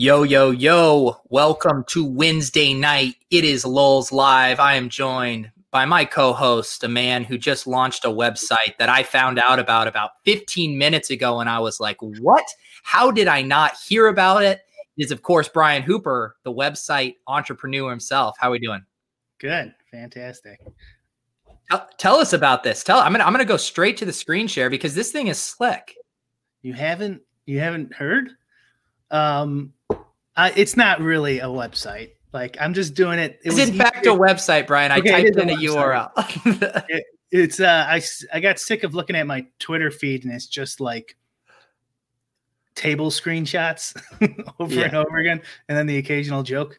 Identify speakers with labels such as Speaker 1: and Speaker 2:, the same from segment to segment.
Speaker 1: Yo, yo, yo. Welcome to Wednesday night. It is Lulz Live. I am joined by my co host, a man who just launched a website that I found out about about 15 minutes ago. And I was like, what? How did I not hear about it? It is, of course, Brian Hooper, the website entrepreneur himself. How are we doing?
Speaker 2: Good. Fantastic.
Speaker 1: Tell, tell us about this. Tell I'm gonna I'm gonna go straight to the screen share because this thing is slick.
Speaker 2: You haven't you haven't heard? Um uh, it's not really a website. Like I'm just doing it.
Speaker 1: it it's in fact a website, Brian. I okay, typed in a, a URL.
Speaker 2: it, it's uh, I I got sick of looking at my Twitter feed and it's just like table screenshots over yeah. and over again, and then the occasional joke.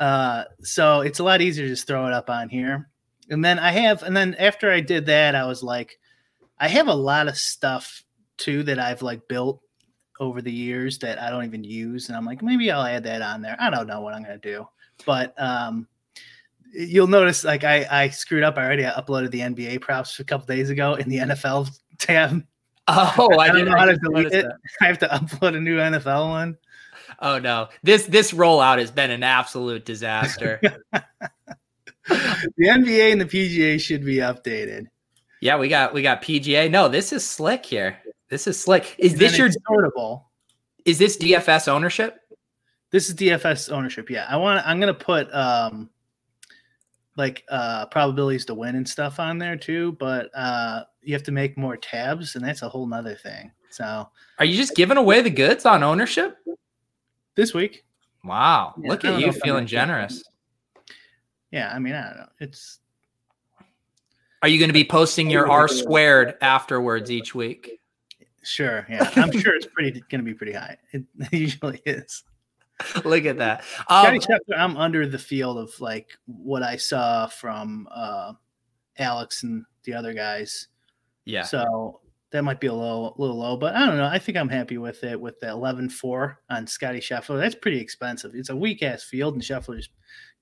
Speaker 2: Uh, so it's a lot easier to just throw it up on here. And then I have, and then after I did that, I was like, I have a lot of stuff too that I've like built over the years that I don't even use. And I'm like, maybe I'll add that on there. I don't know what I'm going to do. But um, you'll notice like I, I screwed up already. I uploaded the NBA props a couple days ago in the NFL tab.
Speaker 1: Oh, I, I
Speaker 2: didn't know how to delete it. That. I have to upload a new NFL one.
Speaker 1: Oh no. This this rollout has been an absolute disaster.
Speaker 2: the NBA and the PGA should be updated.
Speaker 1: Yeah, we got we got PGA. No, this is slick here. This is slick. Is this your
Speaker 2: sortable?
Speaker 1: Is this DFS ownership?
Speaker 2: This is DFS ownership. Yeah, I want. I'm gonna put um, like uh, probabilities to win and stuff on there too. But uh, you have to make more tabs, and that's a whole nother thing. So,
Speaker 1: are you just giving away the goods on ownership
Speaker 2: this week?
Speaker 1: Wow, yeah, look at you feeling generous.
Speaker 2: Yeah, I mean, I don't know. It's.
Speaker 1: Are you going to be posting your R squared afterwards each week?
Speaker 2: Sure. Yeah. I'm sure it's pretty going to be pretty high. It usually is.
Speaker 1: Look at that.
Speaker 2: Um, I'm under the field of like what I saw from uh, Alex and the other guys.
Speaker 1: Yeah.
Speaker 2: So that might be a little, little low, but I don't know. I think I'm happy with it with the 11-4 on Scotty Scheffler. That's pretty expensive. It's a weak ass field, and Scheffler's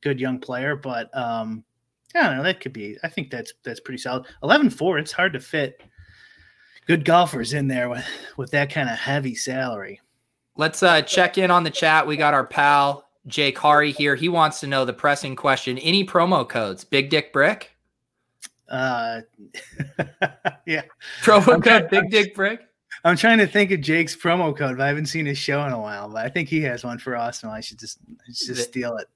Speaker 2: good young player, but um, I don't know. That could be. I think that's that's pretty solid. 11-4. It's hard to fit good golfers in there with with that kind of heavy salary.
Speaker 1: Let's uh, check in on the chat. We got our pal Jake Hari here. He wants to know the pressing question: Any promo codes? Big Dick Brick.
Speaker 2: Uh, yeah.
Speaker 1: Promo I'm code Big Dick Brick.
Speaker 2: I'm trying to think of Jake's promo code, but I haven't seen his show in a while. But I think he has one for Austin. I should just I should just steal it.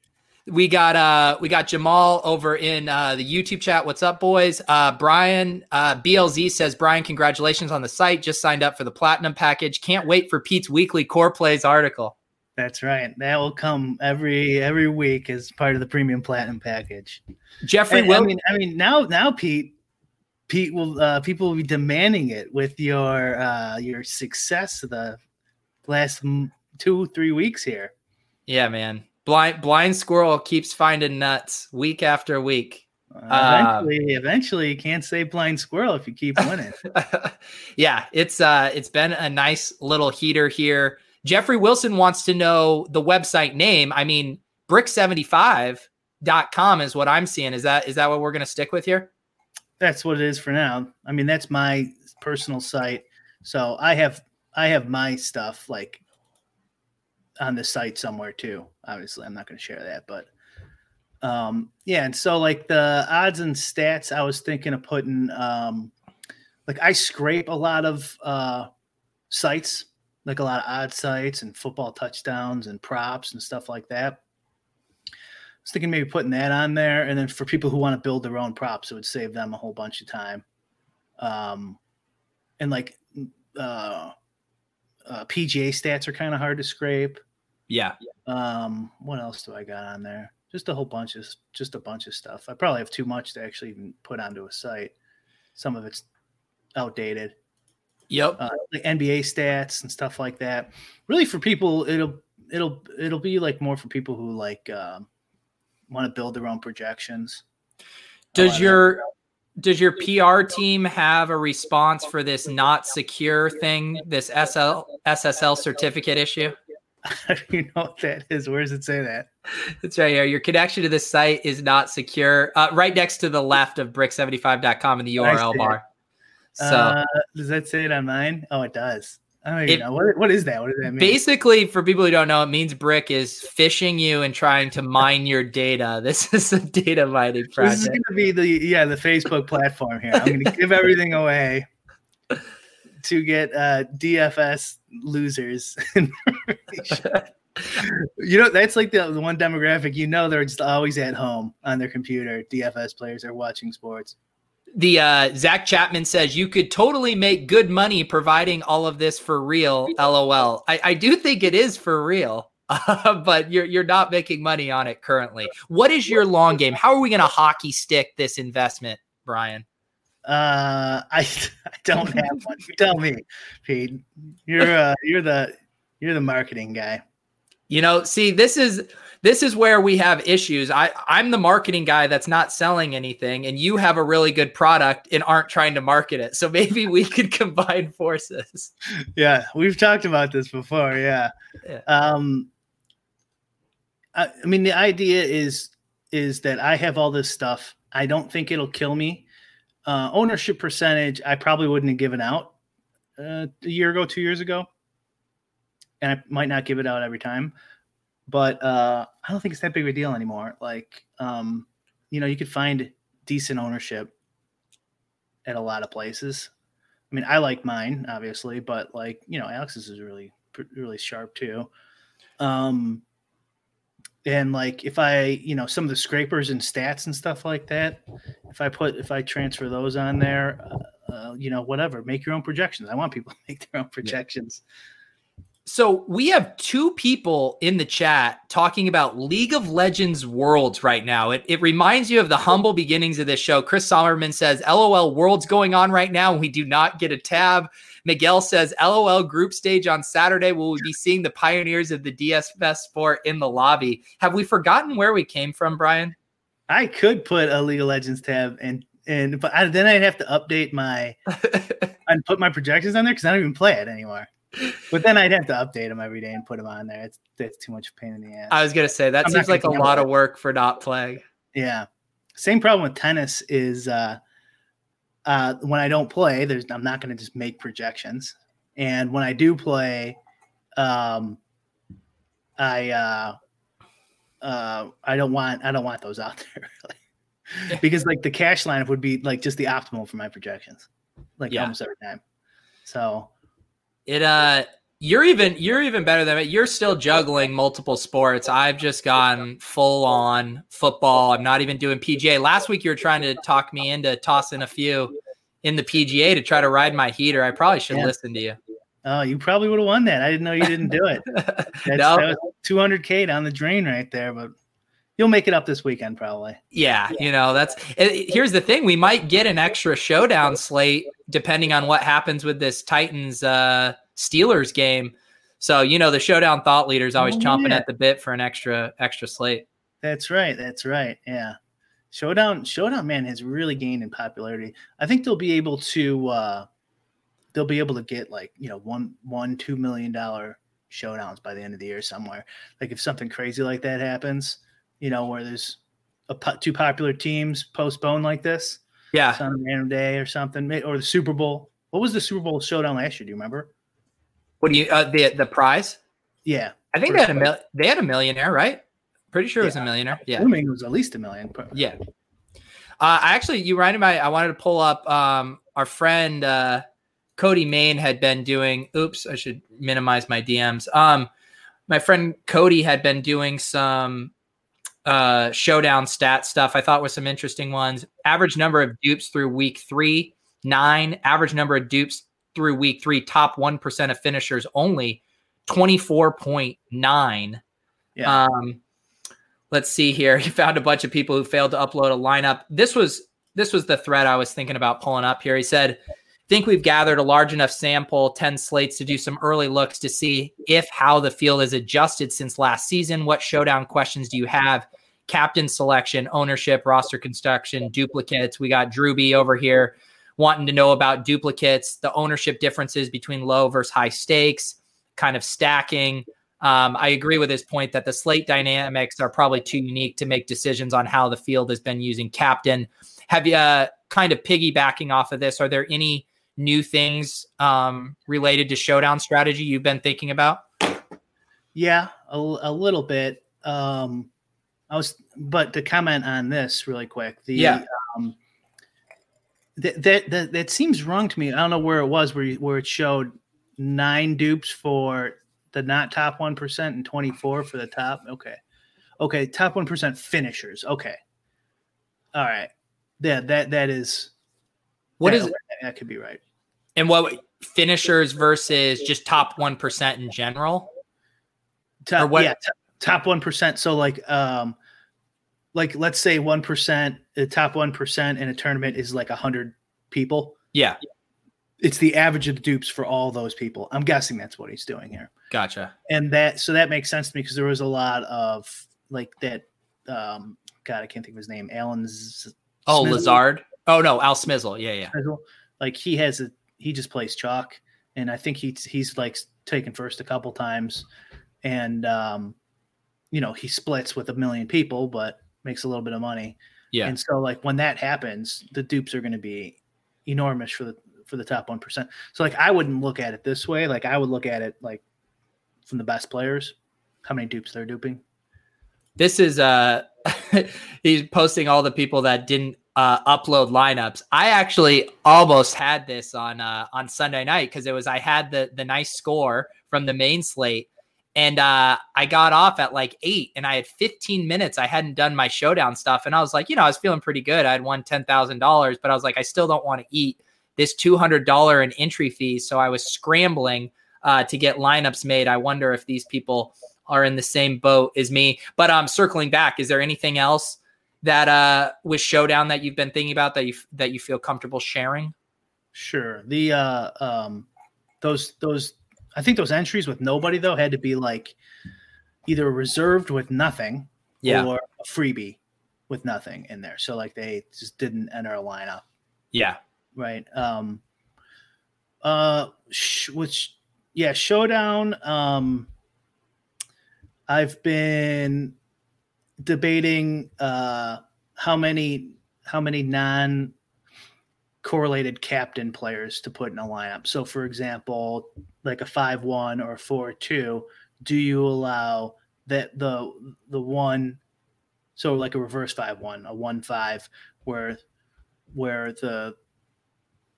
Speaker 1: We got uh we got Jamal over in uh the YouTube chat. What's up, boys? Uh Brian uh BLZ says Brian, congratulations on the site. Just signed up for the platinum package. Can't wait for Pete's weekly core plays article.
Speaker 2: That's right. That will come every every week as part of the premium platinum package.
Speaker 1: Jeffrey
Speaker 2: And,
Speaker 1: will
Speaker 2: I mean, I mean now now Pete Pete will uh, people will be demanding it with your uh, your success the last two three weeks here.
Speaker 1: Yeah, man. Blind blind squirrel keeps finding nuts week after week.
Speaker 2: Uh, eventually, eventually, you can't say blind squirrel if you keep winning.
Speaker 1: yeah, it's uh it's been a nice little heater here. Jeffrey Wilson wants to know the website name. I mean, brick75.com is what I'm seeing. Is that is that what we're gonna stick with here?
Speaker 2: that's what it is for now. I mean, that's my personal site. So I have I have my stuff like on the site somewhere too. Obviously, I'm not going to share that, but um yeah, and so like the odds and stats I was thinking of putting um like I scrape a lot of uh sites, like a lot of odd sites and football touchdowns and props and stuff like that. I was thinking maybe putting that on there, and then for people who want to build their own props, it would save them a whole bunch of time. Um, and like uh, uh, PGA stats are kind of hard to scrape.
Speaker 1: Yeah.
Speaker 2: Um, what else do I got on there? Just a whole bunch of just a bunch of stuff. I probably have too much to actually even put onto a site. Some of it's outdated.
Speaker 1: Yep.
Speaker 2: Uh, like NBA stats and stuff like that. Really, for people, it'll it'll it'll be like more for people who like um, want to build their own projections.
Speaker 1: Does your does your PR team have a response for this not secure thing, this SL SSL certificate issue?
Speaker 2: you know what that is? Where does it say that?
Speaker 1: It's right here. Your connection to this site is not secure. Uh, right next to the left of brick75.com in the URL bar. So
Speaker 2: uh, does that say it on mine? Oh, it does. I don't even
Speaker 1: It-
Speaker 2: know what, what is that. What does that mean?
Speaker 1: basically, for people who don't know, it means Brick is phishing you and trying to mine your data. This is a data mining project.
Speaker 2: this is going to be the yeah the Facebook platform here. I'm going to give everything away to get uh, DFS losers. you know that's like the, the one demographic you know they're just always at home on their computer. DFS players are watching sports.
Speaker 1: The uh, Zach Chapman says you could totally make good money providing all of this for real. LOL. I, I do think it is for real, but you're you're not making money on it currently. What is your long game? How are we going to hockey stick this investment, Brian?
Speaker 2: Uh, I, I don't have one. You tell me, Pete. You're uh, you're the you're the marketing guy.
Speaker 1: You know, see, this is this is where we have issues. I I'm the marketing guy that's not selling anything, and you have a really good product and aren't trying to market it. So maybe we could combine forces.
Speaker 2: Yeah, we've talked about this before. Yeah.
Speaker 1: Yeah.
Speaker 2: Um, I, I mean, the idea is is that I have all this stuff. I don't think it'll kill me. Uh, ownership percentage, I probably wouldn't have given out uh, a year ago, two years ago, and I might not give it out every time. But uh, I don't think it's that big of a deal anymore. Like, um, you know, you could find decent ownership at a lot of places. I mean, I like mine, obviously, but like you know, Alex's is really really sharp too. Um, and like if I, you know, some of the scrapers and stats and stuff like that, if I put if I transfer those on there, uh, uh, you know, whatever, make your own projections. I want people to make their own projections.
Speaker 1: So we have two people in the chat talking about League of Legends Worlds right now. It, it reminds you of the humble beginnings of this show. Chris Sommerman says, LOL Worlds going on right now. We do not get a tab. Miguel says, LOL group stage on Saturday. Will we be seeing the pioneers of the DS DSFS sport in the lobby? Have we forgotten where we came from, Brian?
Speaker 2: I could put a League of Legends tab and and but I, then I'd have to update my and put my projections on there because I don't even play it anymore. But then I'd have to update them every day and put them on there. It's that's too much pain in the ass.
Speaker 1: I was going to say, that
Speaker 2: I'm
Speaker 1: seems like a lot of work for not playing.
Speaker 2: Yeah. Same problem with tennis is uh uh when I don't play, there's I'm not gonna just make projections. And when I do play, um I uh uh I don't want I don't want those out there really. because like the cash lineup would be like just the optimal for my projections. Like
Speaker 1: Yeah.
Speaker 2: almost every time. So
Speaker 1: It uh You're even you're even better than me. You're still juggling multiple sports. I've just gone full on football. I'm not even doing PGA. Last week you were trying to talk me into tossing a few in the PGA to try to ride my heater. I probably should yeah. listen to you.
Speaker 2: Oh, you probably would have won that. I didn't know you didn't do it. That's, no. That was 200k down the drain right there, but you'll make it up this weekend probably.
Speaker 1: Yeah, yeah. you know that's. It, here's the thing: we might get an extra showdown slate depending on what happens with this Titans uh, Steelers game. So you know the showdown thought leader is always oh, chomping yeah. at the bit for an extra extra slate.
Speaker 2: That's right. That's right. Yeah. Showdown, Showdown, man, has really gained in popularity. I think they'll be able to, uh, they'll be able to get like you know one, one, two million dollar showdowns by the end of the year somewhere. Like if something crazy like that happens, you know, where there's a two popular teams postponed like this,
Speaker 1: yeah,
Speaker 2: on a random day or something, or the Super Bowl. What was the Super Bowl showdown last year? Do you remember?
Speaker 1: What do you uh, the the prize?
Speaker 2: Yeah,
Speaker 1: I think they had a mil- they had a millionaire, right? Pretty sure yeah. it was a millionaire. Yeah,
Speaker 2: assuming it was at least a million.
Speaker 1: Yeah. Uh, I actually, you reminded me. I wanted to pull up um, our friend uh, Cody Main had been doing. Oops, I should minimize my DMs. Um, my friend Cody had been doing some uh, showdown stat stuff. I thought was some interesting ones. Average number of dupes through week three, nine. Average number of dupes through week three. Top one percent of finishers only, twenty four point nine. Yeah. Um, let's see here. He found a bunch of people who failed to upload a lineup. This was this was the thread I was thinking about pulling up here. He said, think we've gathered a large enough sample, 10 slates to do some early looks to see if how the field has adjusted since last season. What showdown questions do you have? Captain selection, ownership, roster construction, duplicates. We got Drewby over here wanting to know about duplicates, the ownership differences between low versus high stakes, kind of stacking. Um, I agree with his point that the slate dynamics are probably too unique to make decisions on how the field has been using captain. Have you uh, kind of piggybacking off of this? Are there any new things um, related to showdown strategy you've been thinking about?
Speaker 2: Yeah, a, a little bit. Um, I was, but to comment on this really quick, the
Speaker 1: yeah.
Speaker 2: Um, that, that that that seems wrong to me. I don't know where it was where where it showed nine dupes for the not top 1% and 24 for the top. Okay. Okay. Top 1% finishers. Okay. All right. Yeah. That, that is,
Speaker 1: what
Speaker 2: that,
Speaker 1: is
Speaker 2: that could be right.
Speaker 1: And what finishers versus just top 1% in general?
Speaker 2: Top, what? Yeah. Top 1%. So like, um, like let's say 1%, the top 1% in a tournament is like a hundred people.
Speaker 1: Yeah
Speaker 2: it's the average of the dupes for all those people. I'm guessing that's what he's doing here.
Speaker 1: Gotcha.
Speaker 2: And that so that makes sense to me because there was a lot of like that. Um, God, I can't think of his name. Alan's.
Speaker 1: Oh, Lazard. Oh no, Al Smizzle. Yeah, yeah.
Speaker 2: Smizzle. Like he has a he just plays chalk, and I think he's he's like taken first a couple times, and um, you know he splits with a million people, but makes a little bit of money.
Speaker 1: Yeah.
Speaker 2: And so like when that happens, the dupes are going to be enormous for the for the top 1%. So like I wouldn't look at it this way. Like I would look at it like from the best players, how many dupes they're duping.
Speaker 1: This is uh he's posting all the people that didn't uh, upload lineups. I actually almost had this on uh, on Sunday night because it was I had the the nice score from the main slate, and uh, I got off at like eight, and I had 15 minutes. I hadn't done my showdown stuff, and I was like, you know, I was feeling pretty good. I had won ten thousand dollars, but I was like, I still don't want to eat this $200 in entry fee. So I was scrambling uh, to get lineups made. I wonder if these people are in the same boat as me. But I'm um, circling back, is there anything else that uh with Showdown that you've been thinking about that you that you feel comfortable sharing?
Speaker 2: Sure. The uh um those those I think those entries with nobody though had to be like either reserved with nothing
Speaker 1: yeah.
Speaker 2: or a freebie with nothing in there. So like they just didn't enter a lineup.
Speaker 1: Yeah
Speaker 2: right? Um, uh, sh- which yeah, showdown. Um, I've been debating uh how many how many non correlated captain players to put in a lineup. So for example, like a 5-1 or a 4-2, do you allow that the the one so like a reverse 5-1, a 1-5 where where the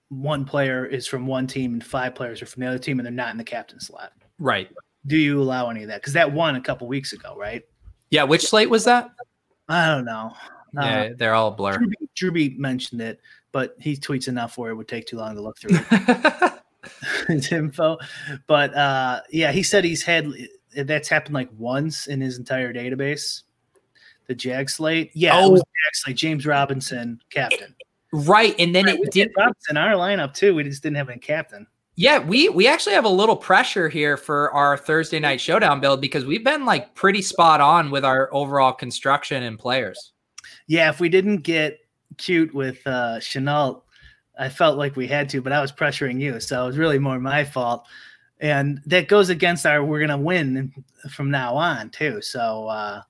Speaker 2: one player is from one team and five players are from the other team and they're not in the captain slot.
Speaker 1: Right.
Speaker 2: Do you allow any of that? Because that won a couple weeks ago, right?
Speaker 1: Yeah. Which slate was that?
Speaker 2: I don't know.
Speaker 1: Yeah, uh, they're all blur.
Speaker 2: Drewby, Drewby mentioned it, but he tweets enough where it would take too long to look through his info. But uh, yeah, he said he's had that's happened like once in his entire database. The Jag slate, yeah, oh. it was Jag slate. James Robinson, captain.
Speaker 1: Right, and then right, it did
Speaker 2: Robinson our lineup too. We just didn't have any captain.
Speaker 1: Yeah, we we actually have a little pressure here for our Thursday night showdown build because we've been like pretty spot on with our overall construction and players.
Speaker 2: Yeah, if we didn't get cute with uh Chanel, I felt like we had to, but I was pressuring you, so it was really more my fault and that goes against our we're gonna win from now on too. So uh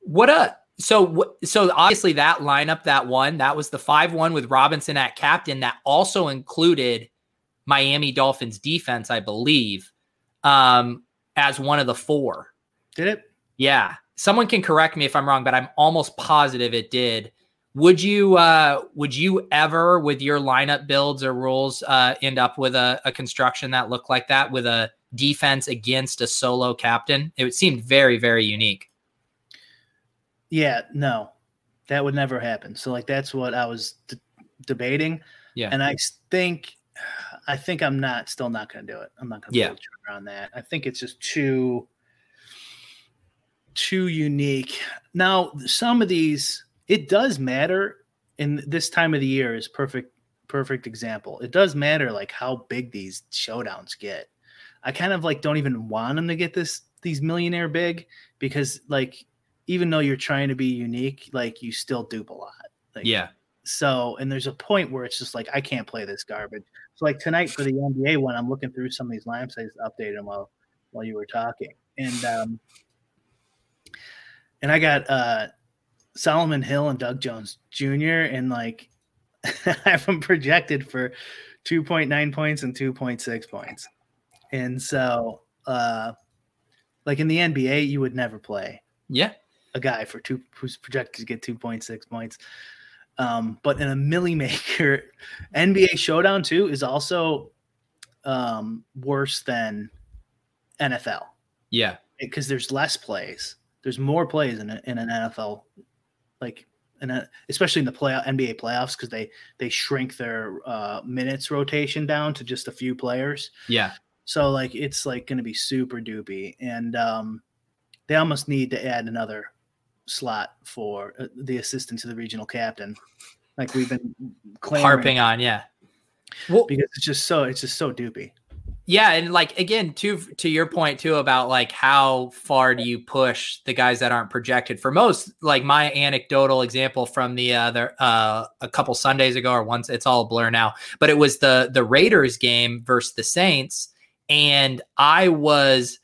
Speaker 1: what a so so obviously that lineup that one that was the five one with Robinson at captain that also included Miami Dolphins defense, I believe, um, as one of the four.
Speaker 2: Did it?
Speaker 1: Yeah. Someone can correct me if I'm wrong, but I'm almost positive it did. Would you uh, would you ever, with your lineup builds or rules, uh, end up with a, a construction that looked like that with a defense against a solo captain? It would seemed very very unique.
Speaker 2: Yeah, no, that would never happen. So like that's what I was d- debating.
Speaker 1: Yeah,
Speaker 2: and I think I think I'm not still not going to do it. I'm not going to
Speaker 1: yeah.
Speaker 2: on that. I think it's just too too unique. Now, some of these it does matter in this time of the year is perfect perfect example. It does matter like how big these showdowns get. I kind of like don't even want them to get this these millionaire big because like even though you're trying to be unique, like you still dupe a lot. Like,
Speaker 1: yeah.
Speaker 2: So and there's a point where it's just like I can't play this garbage. So like tonight for the NBA one, I'm looking through some of these lamps. I just updated them while while you were talking, and um, and I got uh Solomon Hill and Doug Jones Jr. and like I have them projected for 2.9 points and 2.6 points. And so uh like in the NBA, you would never play
Speaker 1: yeah
Speaker 2: a guy for two who's projected to get 2.6 points. Um, but in a milli maker, NBA showdown too is also um worse than NFL.
Speaker 1: Yeah.
Speaker 2: Because there's less plays. There's more plays in, a, in an NFL like and especially in the play NBA playoffs because they they shrink their uh, minutes rotation down to just a few players.
Speaker 1: Yeah.
Speaker 2: So like it's like going to be super doopy, and um, they almost need to add another slot for uh, the assistant to the regional captain, like we've been
Speaker 1: harping on. Yeah.
Speaker 2: Well, because it's just so it's just so doopy.
Speaker 1: Yeah, and like again, to to your point too about like how far do you push the guys that aren't projected? For most, like my anecdotal example from the other uh, a couple Sundays ago or once, it's all blur now, but it was the the Raiders game versus the Saints, and I was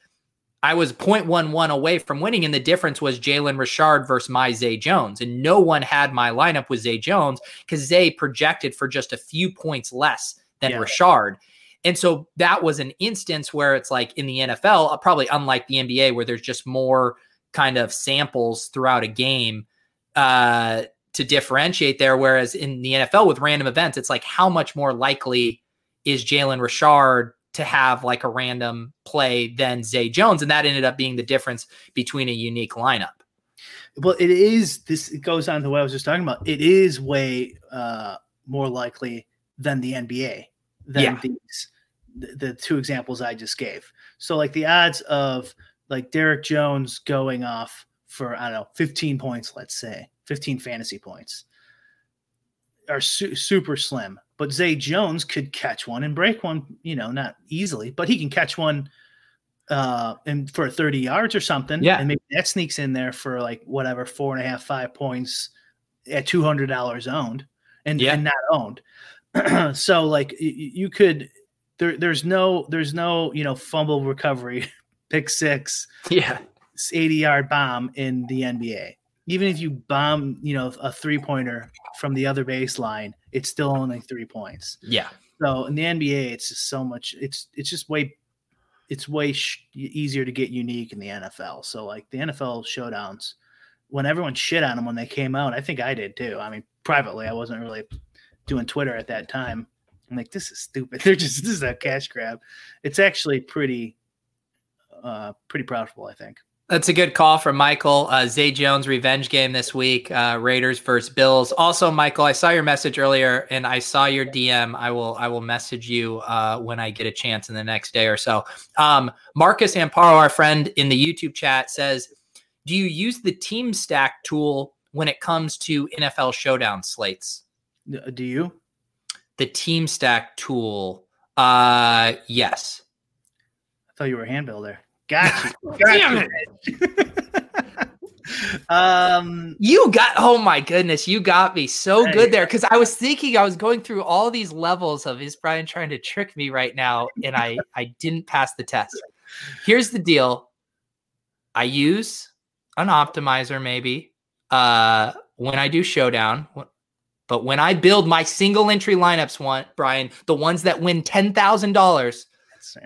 Speaker 1: I was 0.11 away from winning, and the difference was Jalen Richard versus my Zay Jones, and no one had my lineup with Zay Jones because Zay projected for just a few points less than yeah. Richard. And so that was an instance where it's like in the NFL, uh, probably unlike the NBA, where there's just more kind of samples throughout a game uh, to differentiate there. Whereas in the NFL with random events, it's like how much more likely is Jalen Richard to have like a random play than Zay Jones? And that ended up being the difference between a unique lineup.
Speaker 2: Well, it is this it goes on to what I was just talking about. It is way uh, more likely than the NBA than yeah. these the, the two examples I just gave. So like the odds of like Derrick Jones going off for I don't know 15 points, let's say 15 fantasy points, are su- super slim. But Zay Jones could catch one and break one, you know, not easily, but he can catch one uh and for 30 yards or something.
Speaker 1: Yeah.
Speaker 2: And maybe that sneaks in there for like whatever, four and a half, five points at two hundred dollars owned and, yeah. and not owned. so like you could there there's no there's no you know fumble recovery pick six
Speaker 1: yeah
Speaker 2: 80 yard bomb in the nba even if you bomb you know a three pointer from the other baseline it's still only three points
Speaker 1: yeah
Speaker 2: so in the nba it's just so much it's it's just way it's way sh- easier to get unique in the nfl so like the nfl showdowns when everyone shit on them when they came out i think i did too i mean privately i wasn't really doing twitter at that time I'm like, this is stupid. They're just this is a cash grab. It's actually pretty uh, pretty profitable, I think.
Speaker 1: That's a good call from Michael. Uh, Zay Jones revenge game this week. Uh, Raiders versus Bills. Also, Michael, I saw your message earlier, and I saw your DM. I will I will message you uh, when I get a chance in the next day or so. Um, Marcus Amparo, our friend in the YouTube chat, says, "Do you use the Team Stack tool when it comes to NFL Showdown slates?"
Speaker 2: Do you?
Speaker 1: The Team Stack tool. Uh, yes.
Speaker 2: I thought you were a hand builder. Got you. Got um,
Speaker 1: you got oh my goodness, you got me so good there because I was thinking I was going through all these levels of is Brian trying to trick me right now, and I I didn't pass the test. Here's the deal: I use an optimizer maybe uh when I do showdown, but when I build my single entry lineups, one Brian, the ones that win ten thousand dollars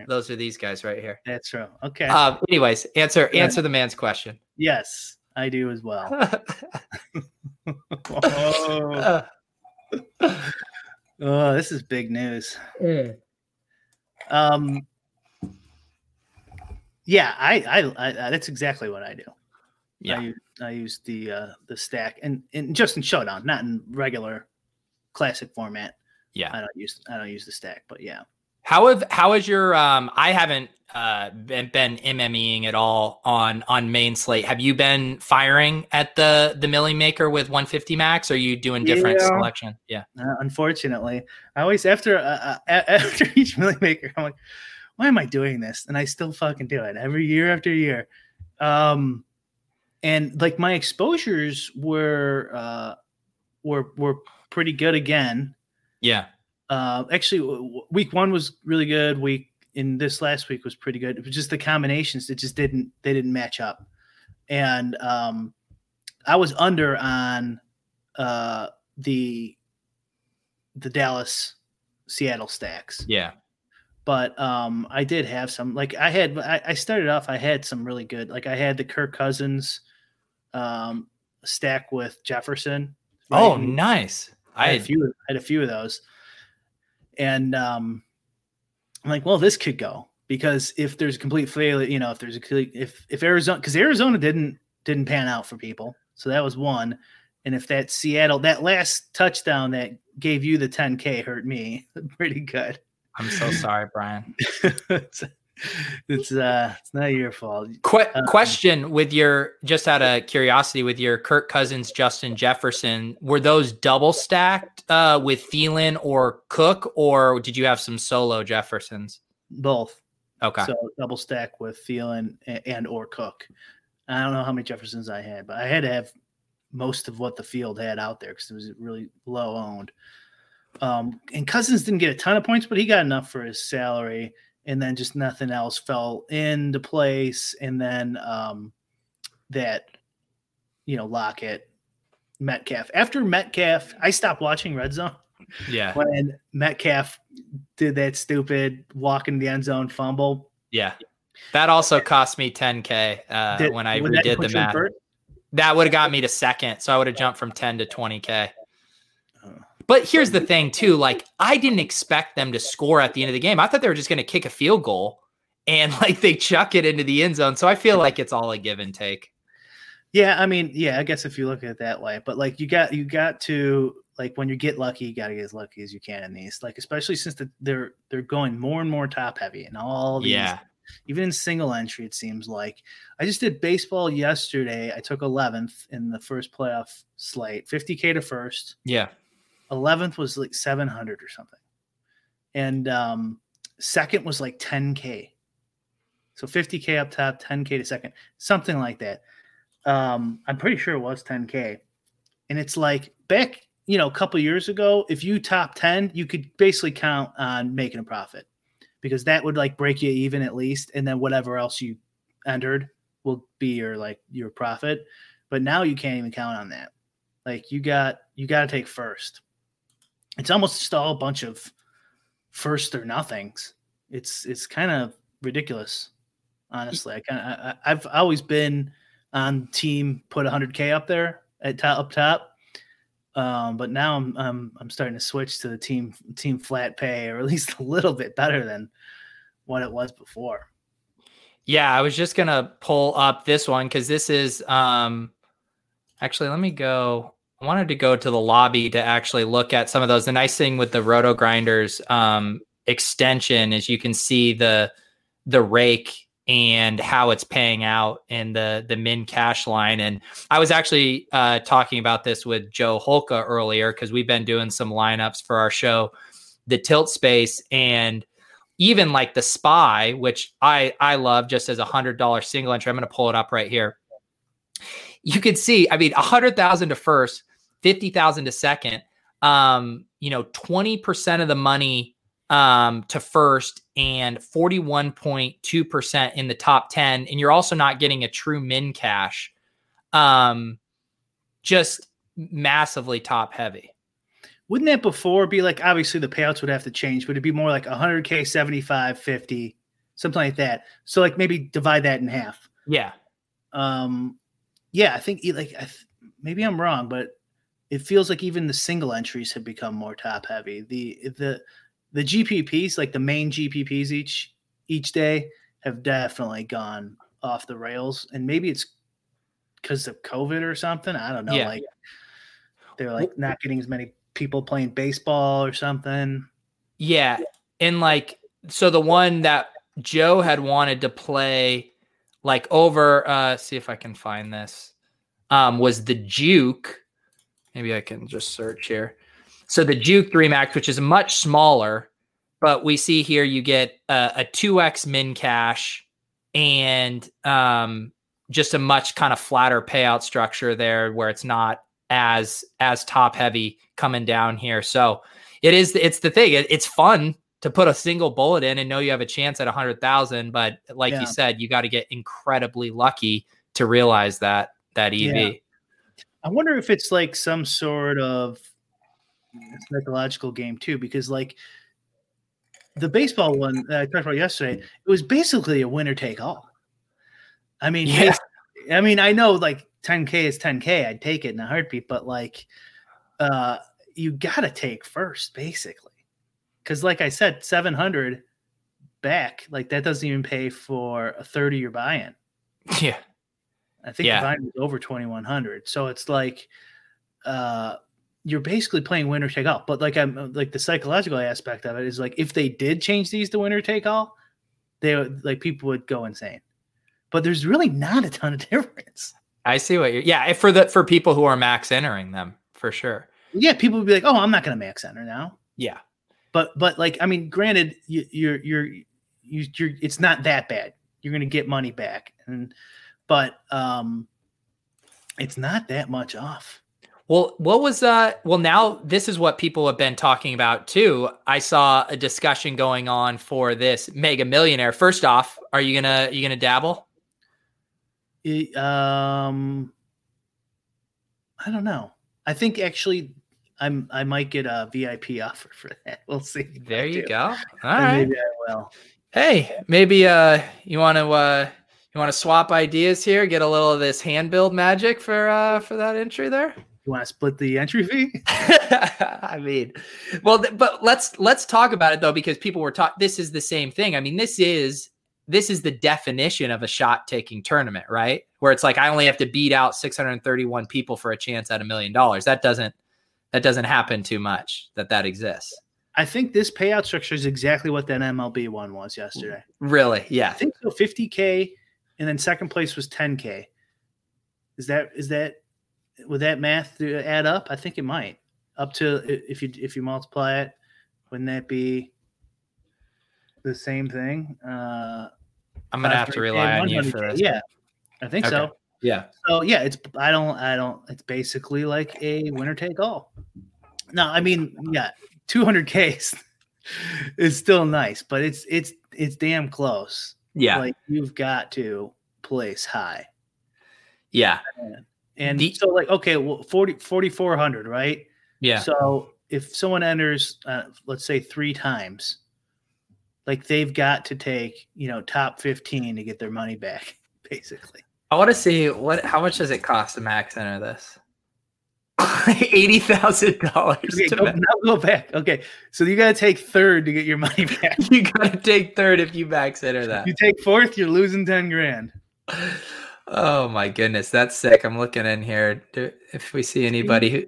Speaker 1: those are these guys right here.
Speaker 2: That's true. Okay.
Speaker 1: Um, anyways, answer answer the man's question.
Speaker 2: Yes, I do as well. oh. oh, this is big news. Mm. Um. Yeah, I, I, I, that's exactly what I do. Yeah, I use, I use the uh, the stack and and just in showdown, not in regular classic format.
Speaker 1: Yeah,
Speaker 2: I don't use I don't use the stack, but yeah.
Speaker 1: How have how is your um I haven't uh been, been MMEing at all on on main slate. Have you been firing at the the milly maker with 150 max or are you doing different yeah. selection? Yeah.
Speaker 2: Uh, unfortunately, I always after uh, uh after each milly maker I'm like why am I doing this? And I still fucking do it every year after year. Um and like my exposures were uh were were pretty good again.
Speaker 1: Yeah
Speaker 2: uh, actually, week one was really good. Week in this last week was pretty good. It was just the combinations that just didn't they didn't match up, and um, I was under on uh, the the Dallas Seattle stacks.
Speaker 1: Yeah.
Speaker 2: But um, I did have some like I had I, I started off I had some really good like I had the Kirk Cousins um, stack with Jefferson.
Speaker 1: Right? Oh, nice!
Speaker 2: I had a few. I had a few of those and um, I'm like, well, this could go because if there's a complete failure, you know, if there's a if if Arizona because Arizona didn't didn't pan out for people, so that was one. And if that Seattle that last touchdown that gave you the 10k hurt me pretty good.
Speaker 1: I'm so sorry, Brian.
Speaker 2: it's uh it's not your fault.
Speaker 1: Qu- um, question with your just out of curiosity with your Kirk Cousins, Justin Jefferson, were those double stacked uh with Thielen or Cook, or did you have some solo Jeffersons?
Speaker 2: Both.
Speaker 1: Okay.
Speaker 2: So double stack with Thielen and, and or Cook. I don't know how many Jeffersons I had, but I had to have most of what the field had out there because it was really low owned. Um, and Cousins didn't get a ton of points, but he got enough for his salary and then just nothing else fell into place. And then um, that, you know, Lockett, Metcalf. After Metcalf, I stopped watching Red Zone.
Speaker 1: Yeah.
Speaker 2: When Metcalf did that stupid walk in the end zone fumble.
Speaker 1: Yeah. That also cost me 10K uh, did, when I redid the math. That would have got me to second. So I would have jumped from 10 to 20K. But here's the thing, too. Like, I didn't expect them to score at the end of the game. I thought they were just going to kick a field goal and like they chuck it into the end zone. So I feel like it's all a give and take.
Speaker 2: Yeah, I mean, yeah, I guess if you look at it that way, but like you got you got to like when you get lucky, you got to get as lucky as you can in these. Like especially since the, they're they're going more and more top heavy and all these.
Speaker 1: Yeah.
Speaker 2: Even in single entry, it seems like I just did baseball yesterday. I took 11th in the first playoff slate, 50k to first.
Speaker 1: Yeah.
Speaker 2: 11th was like 700 or something. And um, second was like 10K. So 50K up top, 10K to second, something like that. Um, I'm pretty sure it was 10K. And it's like back, you know, a couple years ago, if you top 10, you could basically count on making a profit because that would like break you even at least. And then whatever else you entered will be your like your profit. But now you can't even count on that. Like you got you got to take first it's almost just all a bunch of first or nothings. It's it's kind of ridiculous, honestly. I kind of I've always been on team put 100k up there at top up top, um, but now I'm, I'm I'm starting to switch to the team team flat pay or at least a little bit better than what it was before.
Speaker 1: Yeah, I was just gonna pull up this one because this is um actually let me go. I wanted to go to the lobby to actually look at some of those. The nice thing with the RotoGrinders um extension is you can see the the rake and how it's paying out in the the min cash line. And I was actually uh, talking about this with Joe Holka earlier because we've been doing some lineups for our show, the Tilt Space, and even like the Spy, which I I love just as a hundred dollar single entry. I'm going to pull it up right here. You can see, I mean, a hundred thousand to first, fifty thousand to second. Um, you know, twenty percent of the money um, to first and 41.2% in the top 10. And you're also not getting a true min cash. Um, just massively top heavy.
Speaker 2: Wouldn't that before be like obviously the payouts would have to change? Would it be more like 100K, 75, 50, something like that? So, like maybe divide that in half.
Speaker 1: Yeah.
Speaker 2: Um, yeah, I think like I th- maybe I'm wrong, but it feels like even the single entries have become more top heavy. The the the GPPs, like the main GPPs each each day, have definitely gone off the rails, and maybe it's because of COVID or something. I don't know. Yeah. Like they're like not getting as many people playing baseball or something.
Speaker 1: Yeah, and like so the one that Joe had wanted to play like over uh see if I can find this um was the Juke. Maybe I can just search here. So the Juke 3 Max, which is much smaller, but we see here you get a, a 2x min cash and um, just a much kind of flatter payout structure there where it's not as as top heavy coming down here. So it is it's the thing. It, it's fun to put a single bullet in and know you have a chance at a hundred thousand, but like yeah. you said, you got to get incredibly lucky to realize that that EV. Yeah.
Speaker 2: I wonder if it's like some sort of psychological game too, because like the baseball one that I talked about yesterday, it was basically a winner take all. I mean, yeah. I mean, I know like 10k is 10k. I'd take it in a heartbeat, but like, uh, you gotta take first, basically, because like I said, 700 back, like that doesn't even pay for a 30 year buy-in.
Speaker 1: Yeah,
Speaker 2: I think yeah. the buy-in was over 2100. So it's like, uh, you're basically playing winner take all. But like I'm like the psychological aspect of it is like if they did change these to winner take all, they would like people would go insane. But there's really not a ton of difference.
Speaker 1: I see what you're yeah, for the for people who are max entering them for sure.
Speaker 2: Yeah, people would be like, Oh, I'm not gonna max enter now.
Speaker 1: Yeah.
Speaker 2: But but like I mean, granted, you, you're you're you, you're it's not that bad. You're gonna get money back. And but um it's not that much off.
Speaker 1: Well, what was uh well now this is what people have been talking about too. I saw a discussion going on for this mega millionaire. First off, are you gonna you gonna dabble?
Speaker 2: um I don't know. I think actually I'm I might get a VIP offer for that. We'll see.
Speaker 1: There you go. All right. Maybe
Speaker 2: I will.
Speaker 1: Hey, maybe uh you want to uh you want to swap ideas here, get a little of this hand build magic for uh for that entry there?
Speaker 2: You want to split the entry fee?
Speaker 1: I mean, well, th- but let's let's talk about it though because people were taught This is the same thing. I mean, this is this is the definition of a shot taking tournament, right? Where it's like I only have to beat out 631 people for a chance at a million dollars. That doesn't that doesn't happen too much. That that exists.
Speaker 2: I think this payout structure is exactly what that MLB one was yesterday.
Speaker 1: Really? Yeah.
Speaker 2: I think so. 50k, and then second place was 10k. Is that is that would that math add up? I think it might. Up to if you if you multiply it, wouldn't that be the same thing? Uh,
Speaker 1: I'm gonna have to rely on you for this.
Speaker 2: Yeah, I think okay. so.
Speaker 1: Yeah.
Speaker 2: So yeah, it's I don't I don't. It's basically like a winner take all. No, I mean yeah, 200k is still nice, but it's it's it's damn close.
Speaker 1: Yeah,
Speaker 2: like you've got to place high.
Speaker 1: Yeah.
Speaker 2: And the, so like, okay, well, 40, 4,400, right?
Speaker 1: Yeah.
Speaker 2: So if someone enters, uh, let's say three times, like they've got to take, you know, top 15 to get their money back, basically.
Speaker 1: I want to see what, how much does it cost to max enter this? Eighty thousand dollars.
Speaker 2: Okay, go, now go back. Okay, so you got to take third to get your money back.
Speaker 1: You got to take third if you max enter that.
Speaker 2: You take fourth, you're losing ten grand.
Speaker 1: Oh my goodness, that's sick. I'm looking in here. If we see anybody who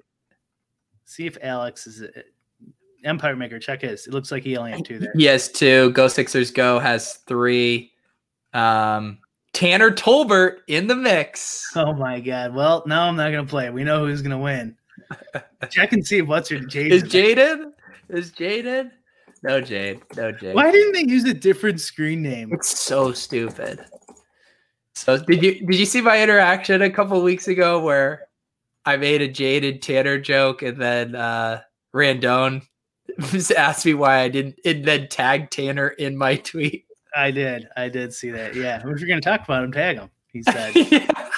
Speaker 2: see if Alex is a, Empire Maker. Check his. It looks like he only had two there.
Speaker 1: He has two. Go Sixers Go has three. Um, Tanner Tolbert in the mix.
Speaker 2: Oh my god. Well, now I'm not gonna play. We know who's gonna win. Check and see what's your Jaden.
Speaker 1: Is Jaden? Is Jaden? No Jade. No Jade.
Speaker 2: Why didn't they use a different screen name?
Speaker 1: It's so stupid. So did you did you see my interaction a couple weeks ago where I made a Jaded Tanner joke and then uh Randone asked me why I didn't and then tag Tanner in my tweet.
Speaker 2: I did. I did see that. Yeah. If you're going to talk about him, tag him. He said.
Speaker 1: yeah.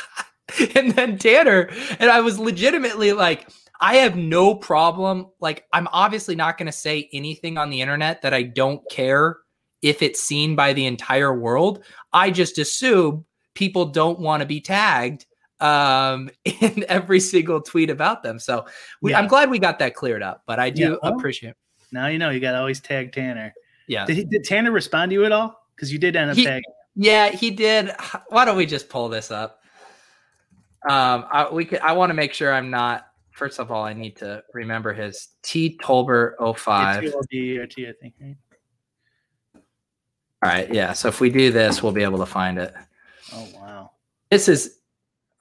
Speaker 1: And then Tanner, and I was legitimately like, I have no problem. Like, I'm obviously not going to say anything on the internet that I don't care if it's seen by the entire world. I just assume people don't want to be tagged um, in every single tweet about them. So we, yeah. I'm glad we got that cleared up, but I do yeah, well, appreciate.
Speaker 2: Now you know you got to always tag Tanner.
Speaker 1: Yeah.
Speaker 2: Did, he, did Tanner respond to you at all? Because you did end up
Speaker 1: he,
Speaker 2: tagging.
Speaker 1: Yeah, he did. Why don't we just pull this up? Um, I, we could. I want to make sure I'm not. First of all, I need to remember his T Tolbert 05.
Speaker 2: T or T, I think. Right?
Speaker 1: All right. Yeah. So if we do this, we'll be able to find it.
Speaker 2: Oh wow.
Speaker 1: This is.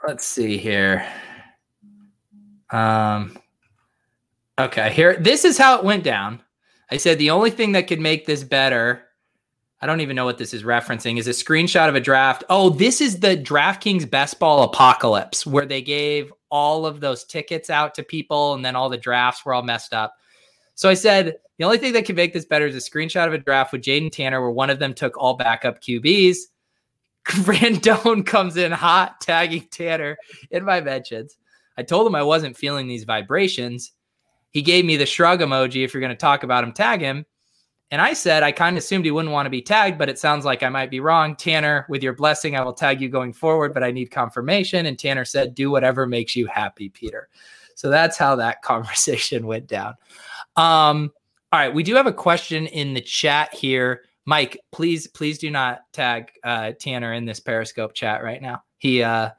Speaker 1: Let's see here. Um. Okay. Here. This is how it went down. I said the only thing that could make this better I don't even know what this is referencing. Is a screenshot of a draft. Oh, this is the DraftKings Best Ball Apocalypse, where they gave all of those tickets out to people, and then all the drafts were all messed up. So I said the only thing that could make this better is a screenshot of a draft with Jaden Tanner, where one of them took all backup QBs. Randone comes in hot, tagging Tanner in my mentions. I told him I wasn't feeling these vibrations. He gave me the shrug emoji. If you're going to talk about him, tag him. And I said, I kind of assumed he wouldn't want to be tagged, but it sounds like I might be wrong. Tanner, with your blessing, I will tag you going forward, but I need confirmation. And Tanner said, do whatever makes you happy, Peter. So that's how that conversation went down. Um, all right, we do have a question in the chat here. Mike, please, please do not tag uh, Tanner in this Periscope chat right now. He, uh,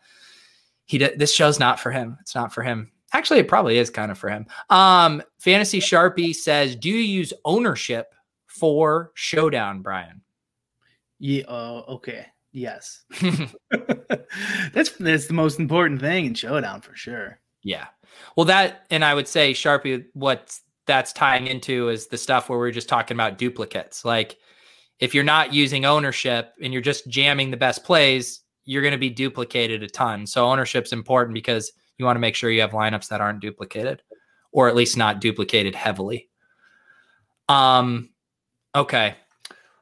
Speaker 1: he, this show's not for him. It's not for him. Actually, it probably is kind of for him. Um, Fantasy Sharpie says, "Do you use ownership for Showdown, Brian?
Speaker 2: Yeah. Uh, okay. Yes. that's that's the most important thing in Showdown for sure.
Speaker 1: Yeah. Well, that and I would say Sharpie, what that's tying into is the stuff where we are just talking about duplicates. Like if you're not using ownership and you're just jamming the best plays, you're going to be duplicated a ton. So ownership's important because you want to make sure you have lineups that aren't duplicated or at least not duplicated heavily. Um Okay.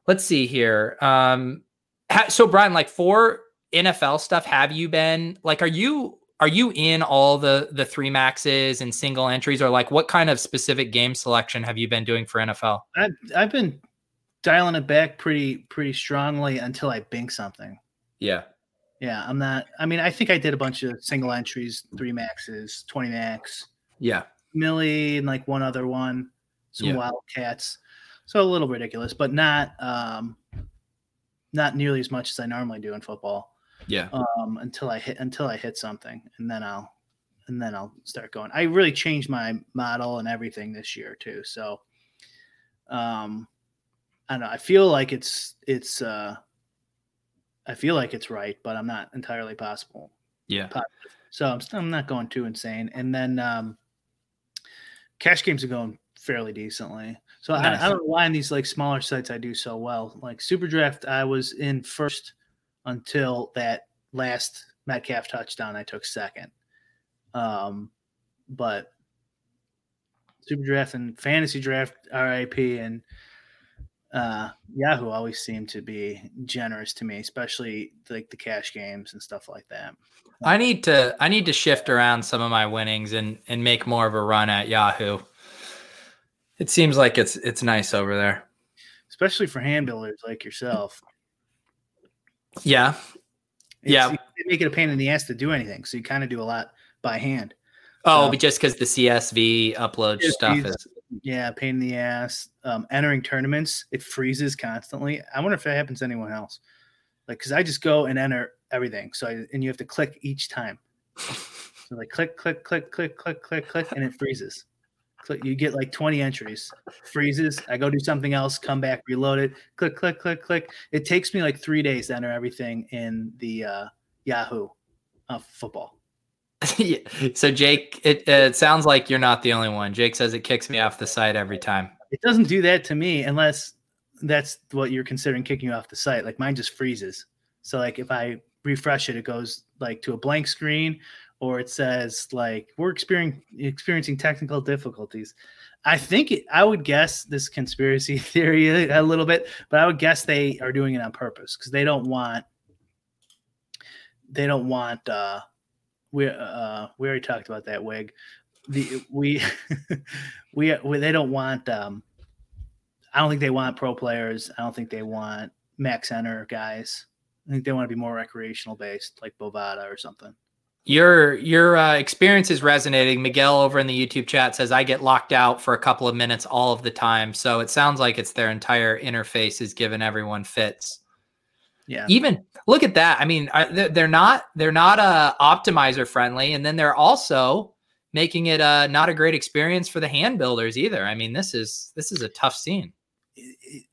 Speaker 1: Let's see here. Um ha- so Brian, like for NFL stuff, have you been like are you are you in all the the three maxes and single entries or like what kind of specific game selection have you been doing for NFL?
Speaker 2: I've I've been dialing it back pretty pretty strongly until I bink something.
Speaker 1: Yeah.
Speaker 2: Yeah, I'm not I mean, I think I did a bunch of single entries, three maxes, 20 max.
Speaker 1: Yeah.
Speaker 2: Millie and like one other one, some yeah. wildcats. So a little ridiculous, but not um, not nearly as much as I normally do in football.
Speaker 1: Yeah.
Speaker 2: Um, until I hit until I hit something, and then I'll and then I'll start going. I really changed my model and everything this year too. So, um, I don't know. I feel like it's it's uh, I feel like it's right, but I'm not entirely possible.
Speaker 1: Yeah. Positive.
Speaker 2: So I'm I'm not going too insane. And then um, cash games are going fairly decently. So nice. I, I, don't know why in these like smaller sites I do so well. Like Super Draft, I was in first until that last Metcalf touchdown. I took second. Um, but Super Draft and Fantasy Draft, RIP, and uh, Yahoo always seem to be generous to me, especially like the cash games and stuff like that.
Speaker 1: I need to I need to shift around some of my winnings and and make more of a run at Yahoo. It seems like it's it's nice over there,
Speaker 2: especially for hand builders like yourself.
Speaker 1: Yeah,
Speaker 2: it's,
Speaker 1: yeah.
Speaker 2: make it a pain in the ass to do anything, so you kind of do a lot by hand.
Speaker 1: Oh,
Speaker 2: So-
Speaker 1: but just because the CSV upload stuff is
Speaker 2: Yeah, pain in the ass. Um, entering tournaments, it freezes constantly. I wonder if that happens to anyone else. Like, because I just go and enter everything. So, I, and you have to click each time. So, like, click, click, click, click, click, click, click, and it freezes. Click, you get like 20 entries, freezes. I go do something else, come back, reload it, click, click, click, click. It takes me like three days to enter everything in the uh, Yahoo uh, football.
Speaker 1: Yeah. So Jake, it, it sounds like you're not the only one. Jake says it kicks me off the site every time.
Speaker 2: It doesn't do that to me unless that's what you're considering kicking you off the site. Like mine just freezes. So like if I refresh it, it goes like to a blank screen or it says like we're experiencing experiencing technical difficulties. I think it, I would guess this conspiracy theory a little bit, but I would guess they are doing it on purpose because they don't want they don't want uh we uh we already talked about that wig the we we, we they don't want um I don't think they want pro players. I don't think they want max enter guys. I think they want to be more recreational based, like Bovada or something.
Speaker 1: Your your uh, experience is resonating. Miguel over in the YouTube chat says I get locked out for a couple of minutes all of the time. So it sounds like it's their entire interface is giving everyone fits.
Speaker 2: Yeah,
Speaker 1: Even look at that. I mean, they're they're not they're not uh, optimizer friendly, and then they're also making it uh, not a great experience for the hand builders either. I mean, this is this is a tough scene.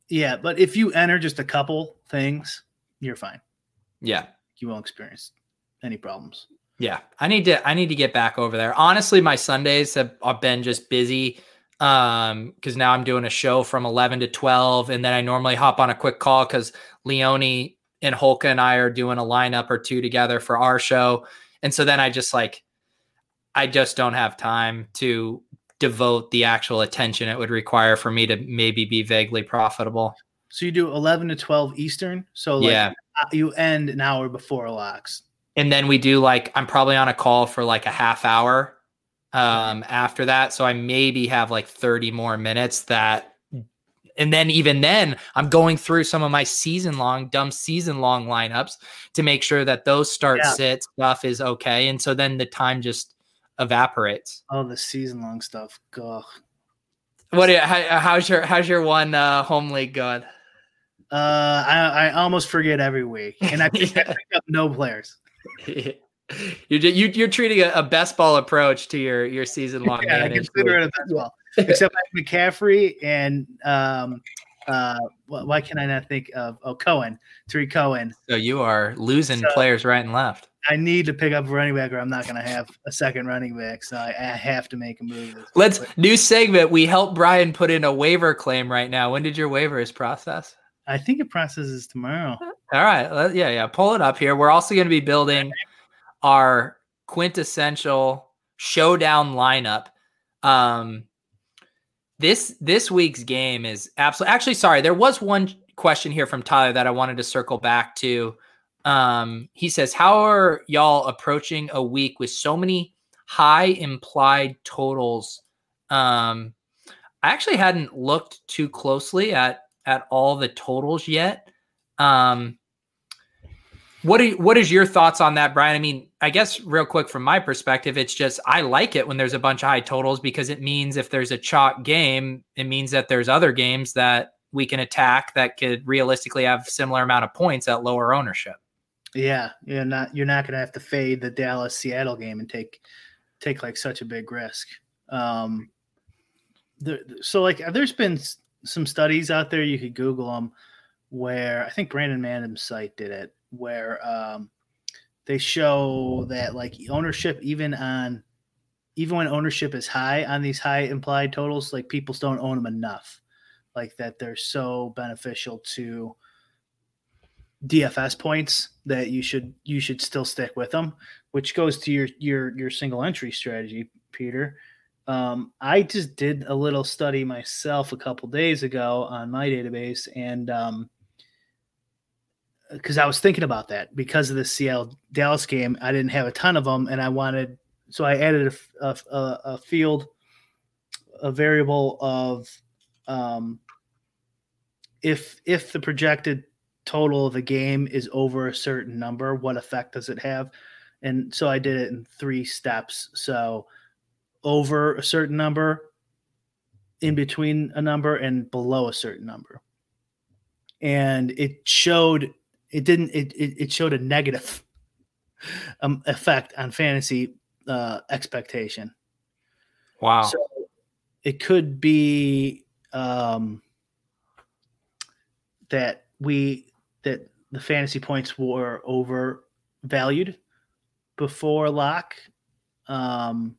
Speaker 2: yeah. But if you enter just a couple things, you're fine.
Speaker 1: Yeah.
Speaker 2: You won't experience any problems.
Speaker 1: Yeah, I need to I need to get back over there. Honestly, my Sundays have, have been just busy um because now I'm doing a show from 11 to 12 and then I normally hop on a quick call cuz Leone and Holka and I are doing a lineup or two together for our show. And so then I just like I just don't have time to devote the actual attention it would require for me to maybe be vaguely profitable.
Speaker 2: So you do 11 to 12 Eastern. So like
Speaker 1: yeah.
Speaker 2: uh, you end an hour before locks.
Speaker 1: And then we do like i'm probably on a call for like a half hour um after that so i maybe have like 30 more minutes that and then even then i'm going through some of my season long dumb season long lineups to make sure that those start
Speaker 2: Yeah.
Speaker 1: sit stuff is okay and so then the time just evaporates
Speaker 2: Oh, the season long stuff. Ugh.
Speaker 1: what you- how, how's your how's your one uh home league going
Speaker 2: Uh, I, I almost forget every week, and I pick, I pick up no players.
Speaker 1: you're, you, you're treating a, a best ball approach to your your season long
Speaker 2: Yeah, I
Speaker 1: managed
Speaker 2: consider
Speaker 1: league.
Speaker 2: it a best ball. Except I McCaffrey and um, uh, why can I not think of oh Cohen, Tarik Cohen.
Speaker 1: So you are losing
Speaker 2: So-
Speaker 1: players right and left.
Speaker 2: I need to pick up a running back, or I'm not going to have a second running back. So I, I have to make a move.
Speaker 1: Let's
Speaker 2: quick.
Speaker 1: new segment. We help Brian put in a waiver claim right now. When did your waivers process?
Speaker 2: I think it processes tomorrow.
Speaker 1: All right. yeah, yeah. Pull it up here. We're also going to be building our quintessential showdown lineup. Um, this this week's game is absolutely actually sorry. There was one question here from Tyler that I wanted to circle back to. Um, he says, "How are y'all approaching a week with so many high implied totals?" Um, I actually hadn't looked too closely at at all the totals yet. Um, what are, what is your thoughts on that, Brian? I mean, I guess real quick from my perspective, it's just I like it when there's a bunch of high totals because it means if there's a chalk game, it means that there's other games that we can attack that could realistically have similar amount of points at lower ownership.
Speaker 2: Yeah, you're not you're not going to have to fade the Dallas Seattle game and take take like such a big risk. Um, the, so like there's been some studies out there you could Google them where I think Brandon Mandom's site did it where um, they show that like ownership even on even when ownership is high on these high implied totals like people don't own them enough like that they're so beneficial to DFS points that you should you should still stick with them, which goes to your your your single entry strategy, Peter. Um, I just did a little study myself a couple days ago on my database, and um, because I was thinking about that because of the Seattle Dallas game, I didn't have a ton of them, and I wanted so I added a, a, a- a field, a variable of um, if if the projected total of the game is over a certain number, what effect does it have? And so I did it in three steps. So over a certain number, in between a number, and below a certain number. And it showed it didn't it it, it showed a negative um, effect on fantasy uh, expectation.
Speaker 1: Wow.
Speaker 2: So it could be um, that we that the fantasy points were overvalued before lock. Um,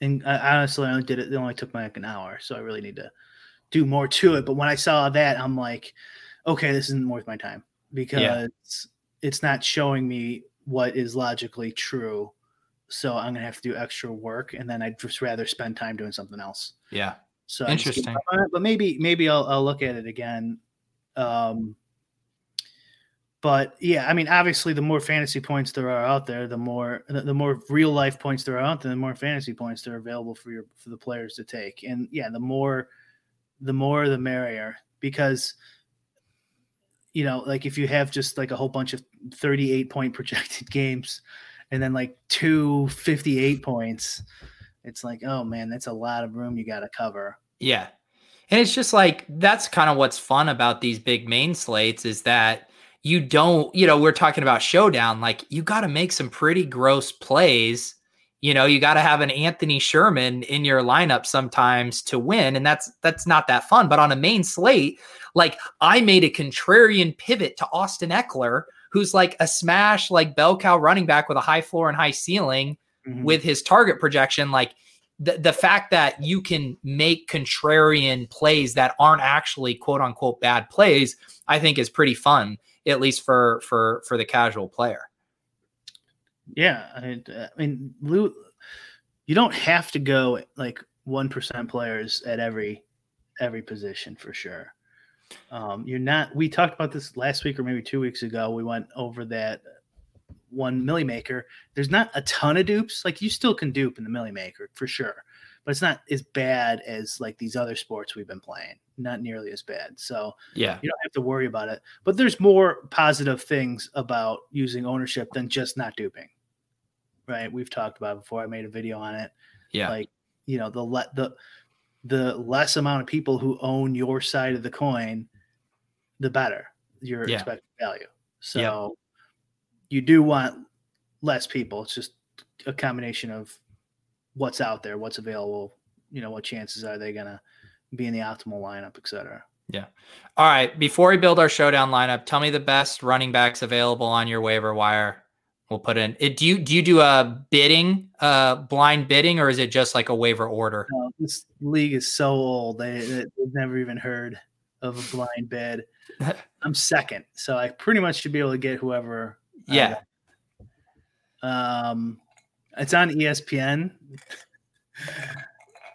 Speaker 2: and I honestly I only did it. It only took me like an hour, so I really need to do more to it. But when I saw that, I'm like, okay, this isn't worth my time because yeah. it's not showing me what is logically true. So I'm gonna have to do extra work, and then I'd just rather spend time doing something else.
Speaker 1: Yeah.
Speaker 2: So
Speaker 1: interesting.
Speaker 2: But maybe maybe I'll I'll look at it again. Um, but yeah, I mean, obviously, the more fantasy points there are out there, the more the, the more real life points there are out there, the more fantasy points that are available for your for the players to take. And yeah, the more the more the merrier because you know, like if you have just like a whole bunch of 38 point projected games and then like two 58 points, it's like, oh man, that's a lot of room you got to cover.
Speaker 1: Yeah. And it's just like that's kind of what's fun about these big main slates is that you don't, you know, we're talking about showdown, like you got to make some pretty gross plays. You know, you got to have an Anthony Sherman in your lineup sometimes to win, and that's that's not that fun. But on a main slate, like I made a contrarian pivot to Austin Ekeler, who's like a smash, like bell cow running back with a high floor and high ceiling mm-hmm. with his target projection. Like the, the fact that you can make contrarian plays that aren't actually quote unquote bad plays, I think is pretty fun, at least for for for the casual player.
Speaker 2: Yeah, I, I mean, Lou, you don't have to go like one percent players at every every position for sure. Um, you're not. We talked about this last week or maybe two weeks ago. We went over that one milli maker. There's not a ton of dupes. Like you still can dupe in the milli maker for sure, but it's not as bad as like these other sports we've been playing. Not nearly as bad. So
Speaker 1: yeah,
Speaker 2: you don't have to worry about it. But there's more positive things about using ownership than just not duping. Right? We've talked about before. I made a video on it.
Speaker 1: Yeah.
Speaker 2: Like you know the let the the less amount of people who own your side of the coin, the better your yeah. expected value. So yeah. you do want less people. It's just a combination of what's out there, what's available, you know, what chances are they gonna be in the optimal lineup, et cetera.
Speaker 1: Yeah. All right. Before we build our showdown lineup, tell me the best running backs available on your waiver wire We'll put in. It, do you do you do a bidding, uh, blind bidding, or is it just like a waiver order?
Speaker 2: No, this league is so old; they they've never even heard of a blind bid. I'm second, so I pretty much should be able to get whoever.
Speaker 1: Yeah.
Speaker 2: Um, it's on ESPN.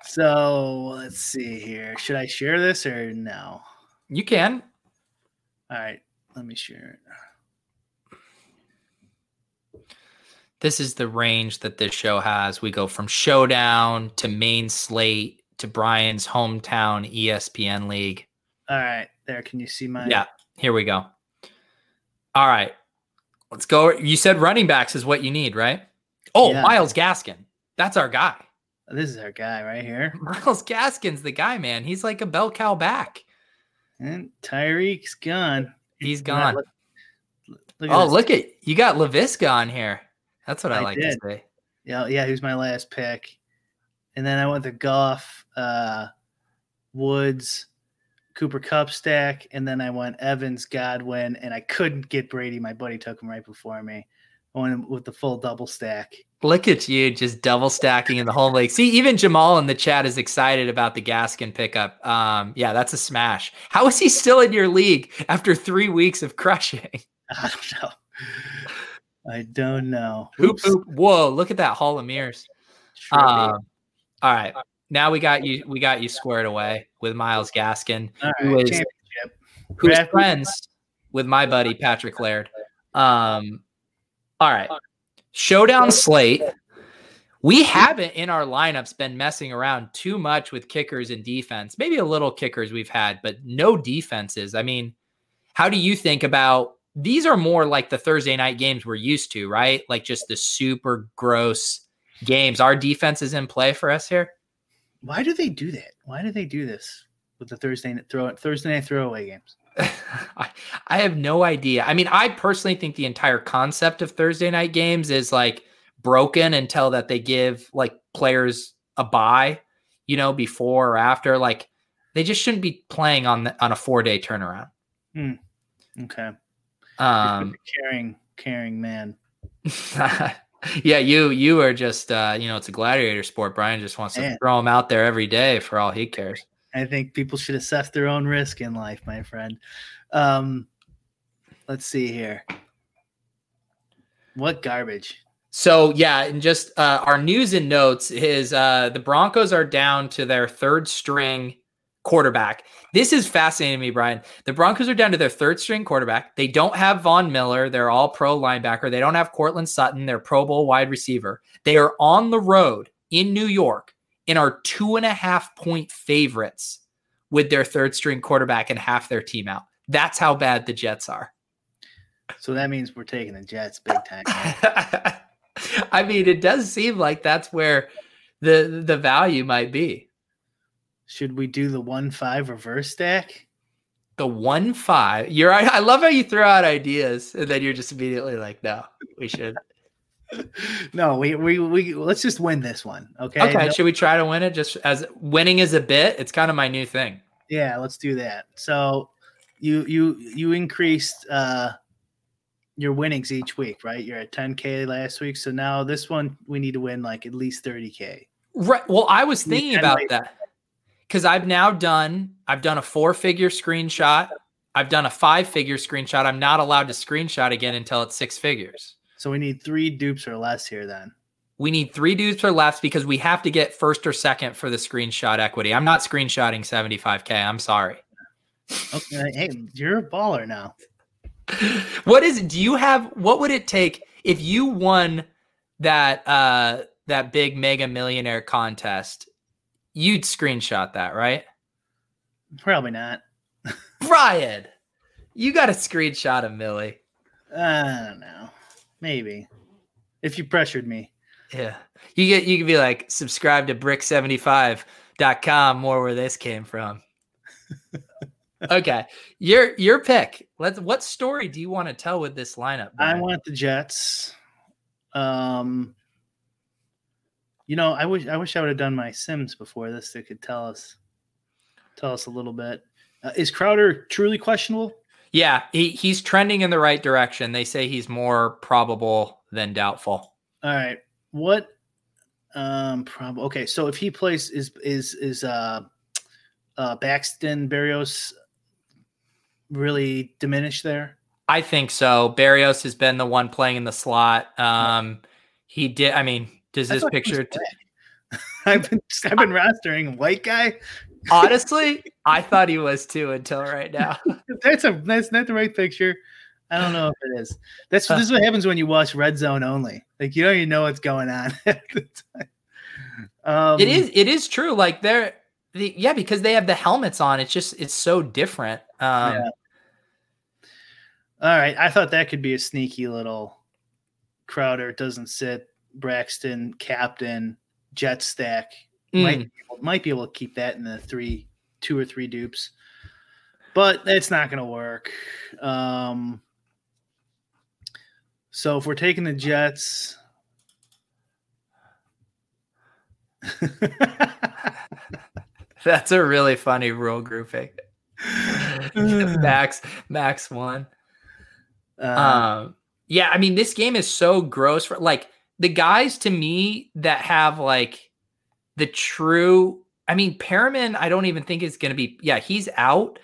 Speaker 2: so let's see here. Should I share this or no?
Speaker 1: You can.
Speaker 2: All right, let me share it.
Speaker 1: This is the range that this show has. We go from showdown to main slate to Brian's hometown ESPN league.
Speaker 2: All right, there. Can you see my?
Speaker 1: Yeah, here we go. All right, let's go. You said running backs is what you need, right? Oh, yeah. Myles Gaskin. That's our guy.
Speaker 2: This is our guy right here.
Speaker 1: Myles Gaskin's the guy, man. He's like a bell cow back.
Speaker 2: And Tyreek's gone.
Speaker 1: He's gone. Look, look oh, this. look at you got Laviska on here. That's what I, I like did. to say.
Speaker 2: Yeah, yeah, who's my last pick. And then I went to Goff, uh, Woods, Cooper Kupp stack, and then I went Evans, Godwin, and I couldn't get Brady. My buddy took him right before me. I went with the full double stack.
Speaker 1: Look at you just double stacking in the whole league. See, even Jamal in the chat is excited about the Gaskin pickup. Um, yeah, that's a smash. How is he still in your league after three weeks of crushing?
Speaker 2: I don't know. I don't know.
Speaker 1: Oops. Whoa, look at that Hall of Mirrors. Um, all right. Now we got you we got you squared away with Myles Gaskin,
Speaker 2: right, who is
Speaker 1: who is friends with my buddy Patrick Laird. Um all right. Showdown slate. We haven't in our lineups been messing around too much with kickers and defense. Maybe a little kickers we've had, but no defenses. I mean, how do you think about these are more like the Thursday night games we're used to, right? Like just the super gross games. Our defense is in play for us here.
Speaker 2: Why do they do that? Why do they do this with the Thursday night throw Thursday night throwaway games?
Speaker 1: I, I have no idea. I mean, I personally think the entire concept of Thursday night games is like broken until that they give like players a buy, you know, before or after. Like they just shouldn't be playing on the, on a four day turnaround.
Speaker 2: Hmm. Okay.
Speaker 1: Um,
Speaker 2: caring, caring man.
Speaker 1: yeah, you you are just uh, you know it's a gladiator sport. Brian just wants to throw him out there every day for all he cares.
Speaker 2: I think people should assess their own risk in life, my friend. Um, let's see here. What garbage?
Speaker 1: So yeah, and just uh, our news and notes is uh, the Broncos are down to their third string quarterback. This is fascinating to me, Brian. The Broncos are down to their third string quarterback. They don't have Von Miller. They're all pro linebacker. They don't have Courtland Sutton. They're Pro Bowl wide receiver. They are on the road in New York and are two and a half point favorites with their third string quarterback and half their team out. That's how bad the Jets are.
Speaker 2: So that means we're taking the Jets big time.
Speaker 1: I mean, it does seem like that's where the the value might be.
Speaker 2: Should we do the one five reverse stack?
Speaker 1: The one five. You're right. I love how you throw out ideas and then you're just immediately like, no, we should.
Speaker 2: No, we we we let's just win this one. Okay.
Speaker 1: Okay.
Speaker 2: No-
Speaker 1: Should we try to win it? Just as winning is a bit. It's kind of my new thing.
Speaker 2: yeah, let's do that. So you you you increased uh your winnings each week, right? You're at 10k last week. So now this one we need to win like at least 30k.
Speaker 1: Right. Well, I was thinking about that because I've now done. I've done a four figure screenshot. I've done a five figure screenshot. I'm not allowed to screenshot again until it's six figures.
Speaker 2: So we need three dupes or less here then.
Speaker 1: We need three dudes per left because we have to get first or second for the screenshot equity. I'm not screenshotting 75k. I'm sorry.
Speaker 2: Okay. hey, you're a baller now.
Speaker 1: what is do you have what would it take if you won that uh that big mega millionaire contest? You'd screenshot that, right?
Speaker 2: Probably not.
Speaker 1: Brian, you got a screenshot of Millie.
Speaker 2: I don't know. Maybe. If you pressured me.
Speaker 1: Yeah. You get you could be like subscribe to brick75.com more where this came from. okay. Your your pick. Let's what story do you want to tell with this lineup?
Speaker 2: I want the Jets. Um you know, I wish I wish I would have done my Sims before this that could tell us tell us a little bit. Uh, is Crowder truly questionable?
Speaker 1: Yeah, he, he's trending in the right direction. They say he's more probable than doubtful.
Speaker 2: All right. What um prob okay, so if he plays is is is uh uh Braxton Berrios really diminished there?
Speaker 1: I think so. Berrios has been the one playing in the slot. Um, he did. I mean, does this
Speaker 2: thought he was
Speaker 1: picture?
Speaker 2: black. I've been I've been rostering white guy.
Speaker 1: honestly, I thought he was too until right now.
Speaker 2: That's a that's not the right picture. I don't know if it is. That's this is what happens when you watch Red Zone only. Like you don't even know what's going on at the time. Um,
Speaker 1: it is. It is true. Like they're. The, yeah, because they have the helmets on. It's just it's so different. Um,
Speaker 2: Yeah. All right, I thought that could be a sneaky little Crowder doesn't sit Braxton captain jet stack
Speaker 1: mm,
Speaker 2: might be able- might be able to keep that in the three two or three dupes, but that's not going to work. Um, so if we're taking the Jets.
Speaker 1: That's a really funny rule grouping. Max Max one.
Speaker 2: Uh,
Speaker 1: Um, yeah, I mean, this game is so gross for like the guys to me that have like the true. I mean, Perriman, I don't even think is going to be. Yeah, he's out.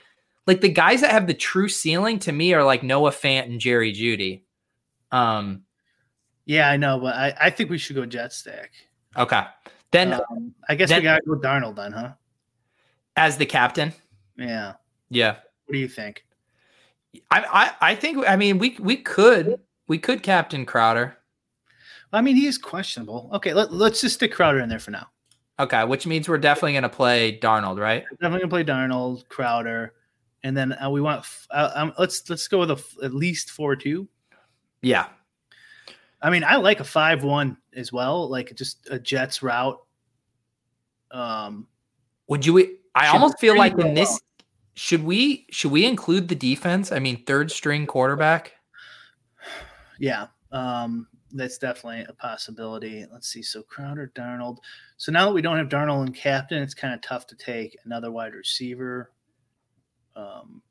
Speaker 1: Like the guys that have the true ceiling to me are like Noah Fant and Jerry Jeudy. Um.
Speaker 2: yeah, I know, but I, I think we should go jet stack.
Speaker 1: Okay. Then
Speaker 2: Um, I guess
Speaker 1: then-
Speaker 2: we got to go Darnold then, huh?
Speaker 1: as the captain,
Speaker 2: Yeah.
Speaker 1: yeah,
Speaker 2: What do you think?
Speaker 1: I I, I think I mean we we could we could captain Crowder.
Speaker 2: I mean, he is questionable. Okay, let, let's just stick Crowder in there for now.
Speaker 1: Okay, which means we're definitely going to play Darnold, right?
Speaker 2: Definitely gonna play Darnold, Crowder, and then uh, we want. f- Uh, um, let's let's go with a f- at least four two.
Speaker 1: Yeah.
Speaker 2: I mean, I like a five-one as well, like just a Jets route. Um,
Speaker 1: Would you? I almost feel like in this,
Speaker 2: well?
Speaker 1: should we should we include the defense? I mean, third string quarterback.
Speaker 2: yeah, um, that's definitely a possibility. Let's see. So Crowder, Darnold. So now that we don't have Darnold and captain, it's kind of tough to take another wide receiver. Um,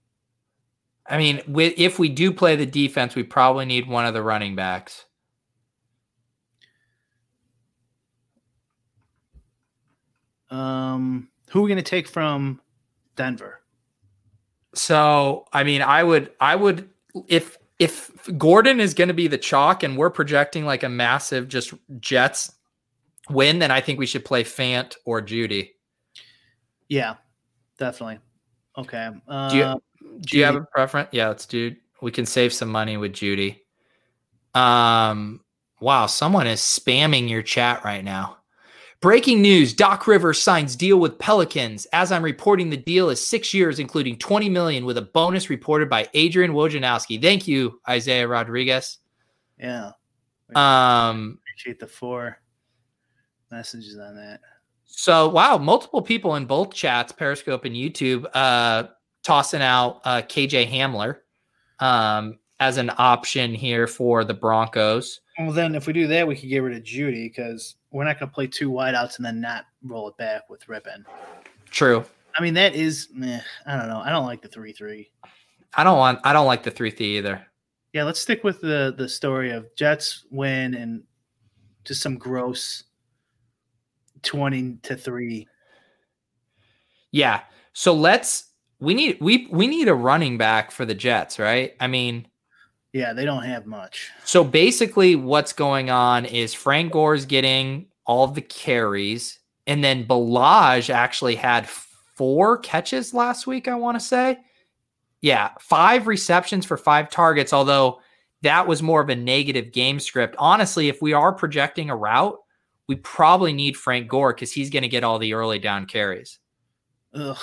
Speaker 1: I mean, with, if we do play the defense, we probably need one of the running backs.
Speaker 2: um, who are we going to take from Denver?
Speaker 1: So, I mean, I would, I would, if if Gordon is going to be the chalk, and we're projecting like a massive just Jets win, then I think we should play Fant or Jeudy.
Speaker 2: Yeah, definitely. Okay. Uh,
Speaker 1: Do you, do you have a preference? Yeah, let's do. We can save some money with Jeudy. Um. Wow, someone is spamming your chat right now. Breaking news: Doc Rivers signs deal with Pelicans. As I'm reporting, the deal is six years, including 20 million, with a bonus reported by Adrian Wojnarowski. Thank you, Isaiah Rodriguez.
Speaker 2: Yeah.
Speaker 1: Um.
Speaker 2: Appreciate the four messages on that.
Speaker 1: So wow, multiple people in both chats, Periscope and YouTube, uh, tossing out uh, KJ Hamler um, as an option here for the Broncos.
Speaker 2: Well, then if we do that, we could get rid of Jeudy because we're not going to play two wideouts and then not roll it back with Rypien.
Speaker 1: True.
Speaker 2: I mean, that is, meh, I don't know. I don't like the three three.
Speaker 1: I don't want. I don't like the three three either.
Speaker 2: Yeah, let's stick with the the story of Jets win and just some gross twenty to three.
Speaker 1: Yeah. So let's. We need we we need a running back for the Jets, right? I mean,
Speaker 2: Yeah, they don't have much.
Speaker 1: So basically, what's going on is Frank Gore's getting all the carries, and then Ballage actually had four catches last week. I want to say, yeah, five receptions for five targets. Although that was more of a negative game script. Honestly, if we are projecting a route, we probably need Frank Gore because he's going to get all the early down carries.
Speaker 2: Ugh.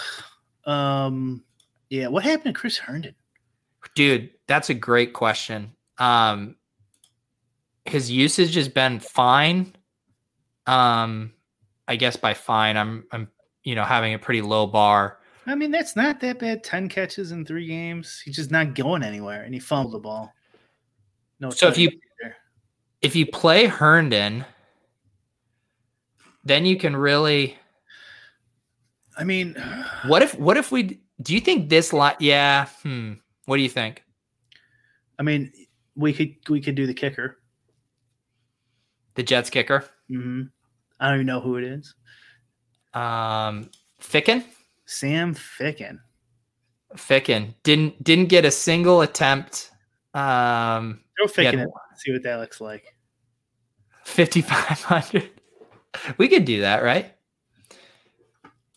Speaker 2: Um. Yeah. What happened to Chris Herndon?
Speaker 1: Dude, that's a great question. Um his usage has been fine. Um I guess by fine I'm I'm you know having a pretty low bar.
Speaker 2: I mean, that's not that bad. Ten catches in three games. He's just not going anywhere, and he fumbled the ball. No.
Speaker 1: So if you-
Speaker 2: either.
Speaker 1: If you play Herndon, then you can really
Speaker 2: I mean,
Speaker 1: what if what if we do you think this lot yeah, hmm. What do you think?
Speaker 2: I mean, we could we could do the kicker.
Speaker 1: The Jets kicker?
Speaker 2: hmm I don't even know who it is.
Speaker 1: Um Ficken?
Speaker 2: Sam Ficken.
Speaker 1: Ficken didn't didn't get a single attempt. Um
Speaker 2: Throw Ficken in. See what that looks like.
Speaker 1: 5500 we could do that right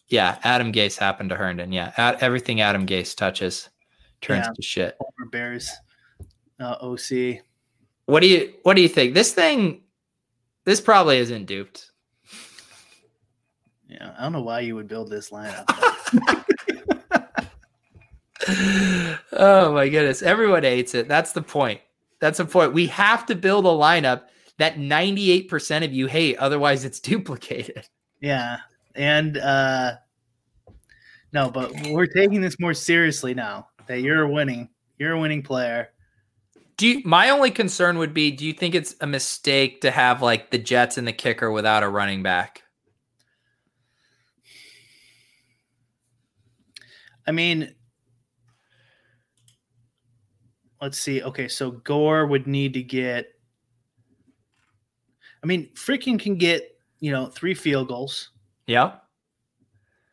Speaker 1: yeah adam gase happened to herndon yeah everything adam gase touches turns
Speaker 2: Yeah.
Speaker 1: to shit.
Speaker 2: Former Bears uh, OC.
Speaker 1: what do you what do you think? This thing this probably isn't duped.
Speaker 2: Yeah, I don't know why you would build this lineup.
Speaker 1: oh my goodness. Everyone hates it. That's the point. That's the point. We have to build a lineup that 98% of you hate otherwise it's duplicated.
Speaker 2: Yeah, and uh no, but we're taking this more seriously now that you're winning. You're a winning player.
Speaker 1: Do you, my only concern would be do you think it's a mistake to have like the Jets and the kicker without a running back?
Speaker 2: I mean, let's see. Okay, so Gore would need to get. I mean, freaking can get you know three field goals.
Speaker 1: Yeah.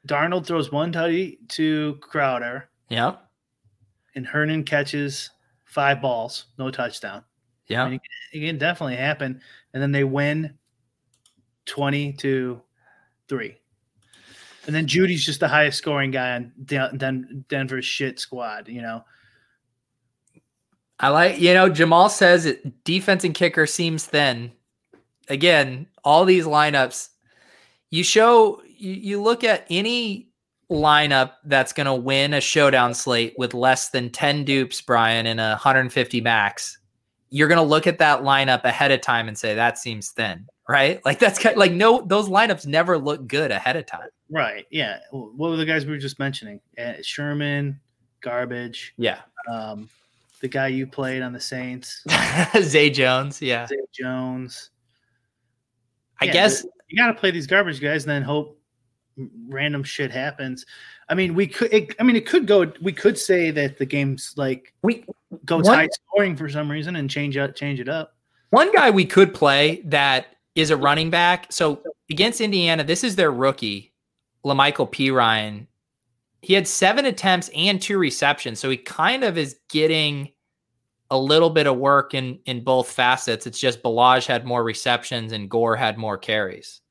Speaker 2: Darnold throws one tutty to Crowder,
Speaker 1: Yep.
Speaker 2: And Herndon catches five balls, no touchdown.
Speaker 1: Yep.
Speaker 2: mean, It can definitely happen, and then they win twenty to three. And then Jeudy's just the highest scoring guy on Den- Denver's shit squad. You know,
Speaker 1: I like, you know, Jamal says it defense and kicker seems thin. Again, all these lineups, you show, you, you look at any lineup that's going to win a showdown slate with less than 10 dupes, Brian, and a 150 max. you're going to look at that lineup ahead of time and say that seems thin, right? Like that's kind of, like no those lineups never look good ahead of time.
Speaker 2: Right. Yeah. What were the guys we were just mentioning? Uh, Sherman, garbage.
Speaker 1: Yeah.
Speaker 2: Um, the guy you played on the Saints,
Speaker 1: Zay Jones, yeah.
Speaker 2: Zay Jones.
Speaker 1: I
Speaker 2: Yeah,
Speaker 1: guess
Speaker 2: you got to play these garbage guys and then hope random shit happens. I mean, we could. It, I mean, it could go. We could say that the game's like
Speaker 1: we
Speaker 2: goes
Speaker 1: One-
Speaker 2: high scoring for some reason and change up, change it up.
Speaker 1: One guy we could play that is a running back. So against Indiana, this is their rookie, La'Mical Perine. He had seven attempts and two receptions. So he kind of is getting a little bit of work in in both facets. It's just Ballage had more receptions and Gore had more carries.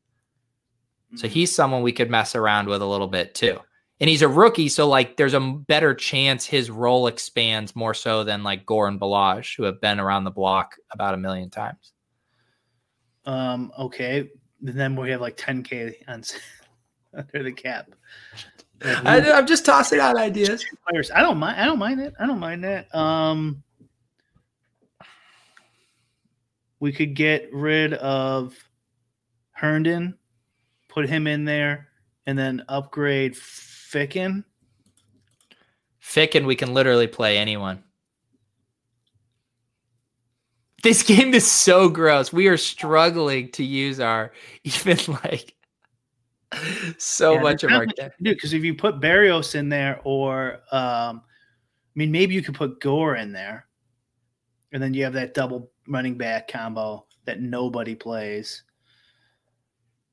Speaker 1: So he's someone we could mess around with a little bit too. And he's a rookie, so like there's a better chance his role expands more so than like Gore and Ballage, who have been around the block about a million times.
Speaker 2: Um. Okay. And then we have like 10k on under the cap. Like,
Speaker 1: I, I'm just tossing out ideas.
Speaker 2: players. I don't mind. I don't mind it. I don't mind that. Um, we could get rid of Herndon, put him in there, and then upgrade Ficken.
Speaker 1: Ficken, we can literally play anyone. This game is so gross. We are struggling to use our even like so
Speaker 2: Yeah,
Speaker 1: much of our
Speaker 2: not much you can do because if you put Berrios in there, or um, I mean, maybe you could put Gore in there, and then you have that double running back combo that nobody plays.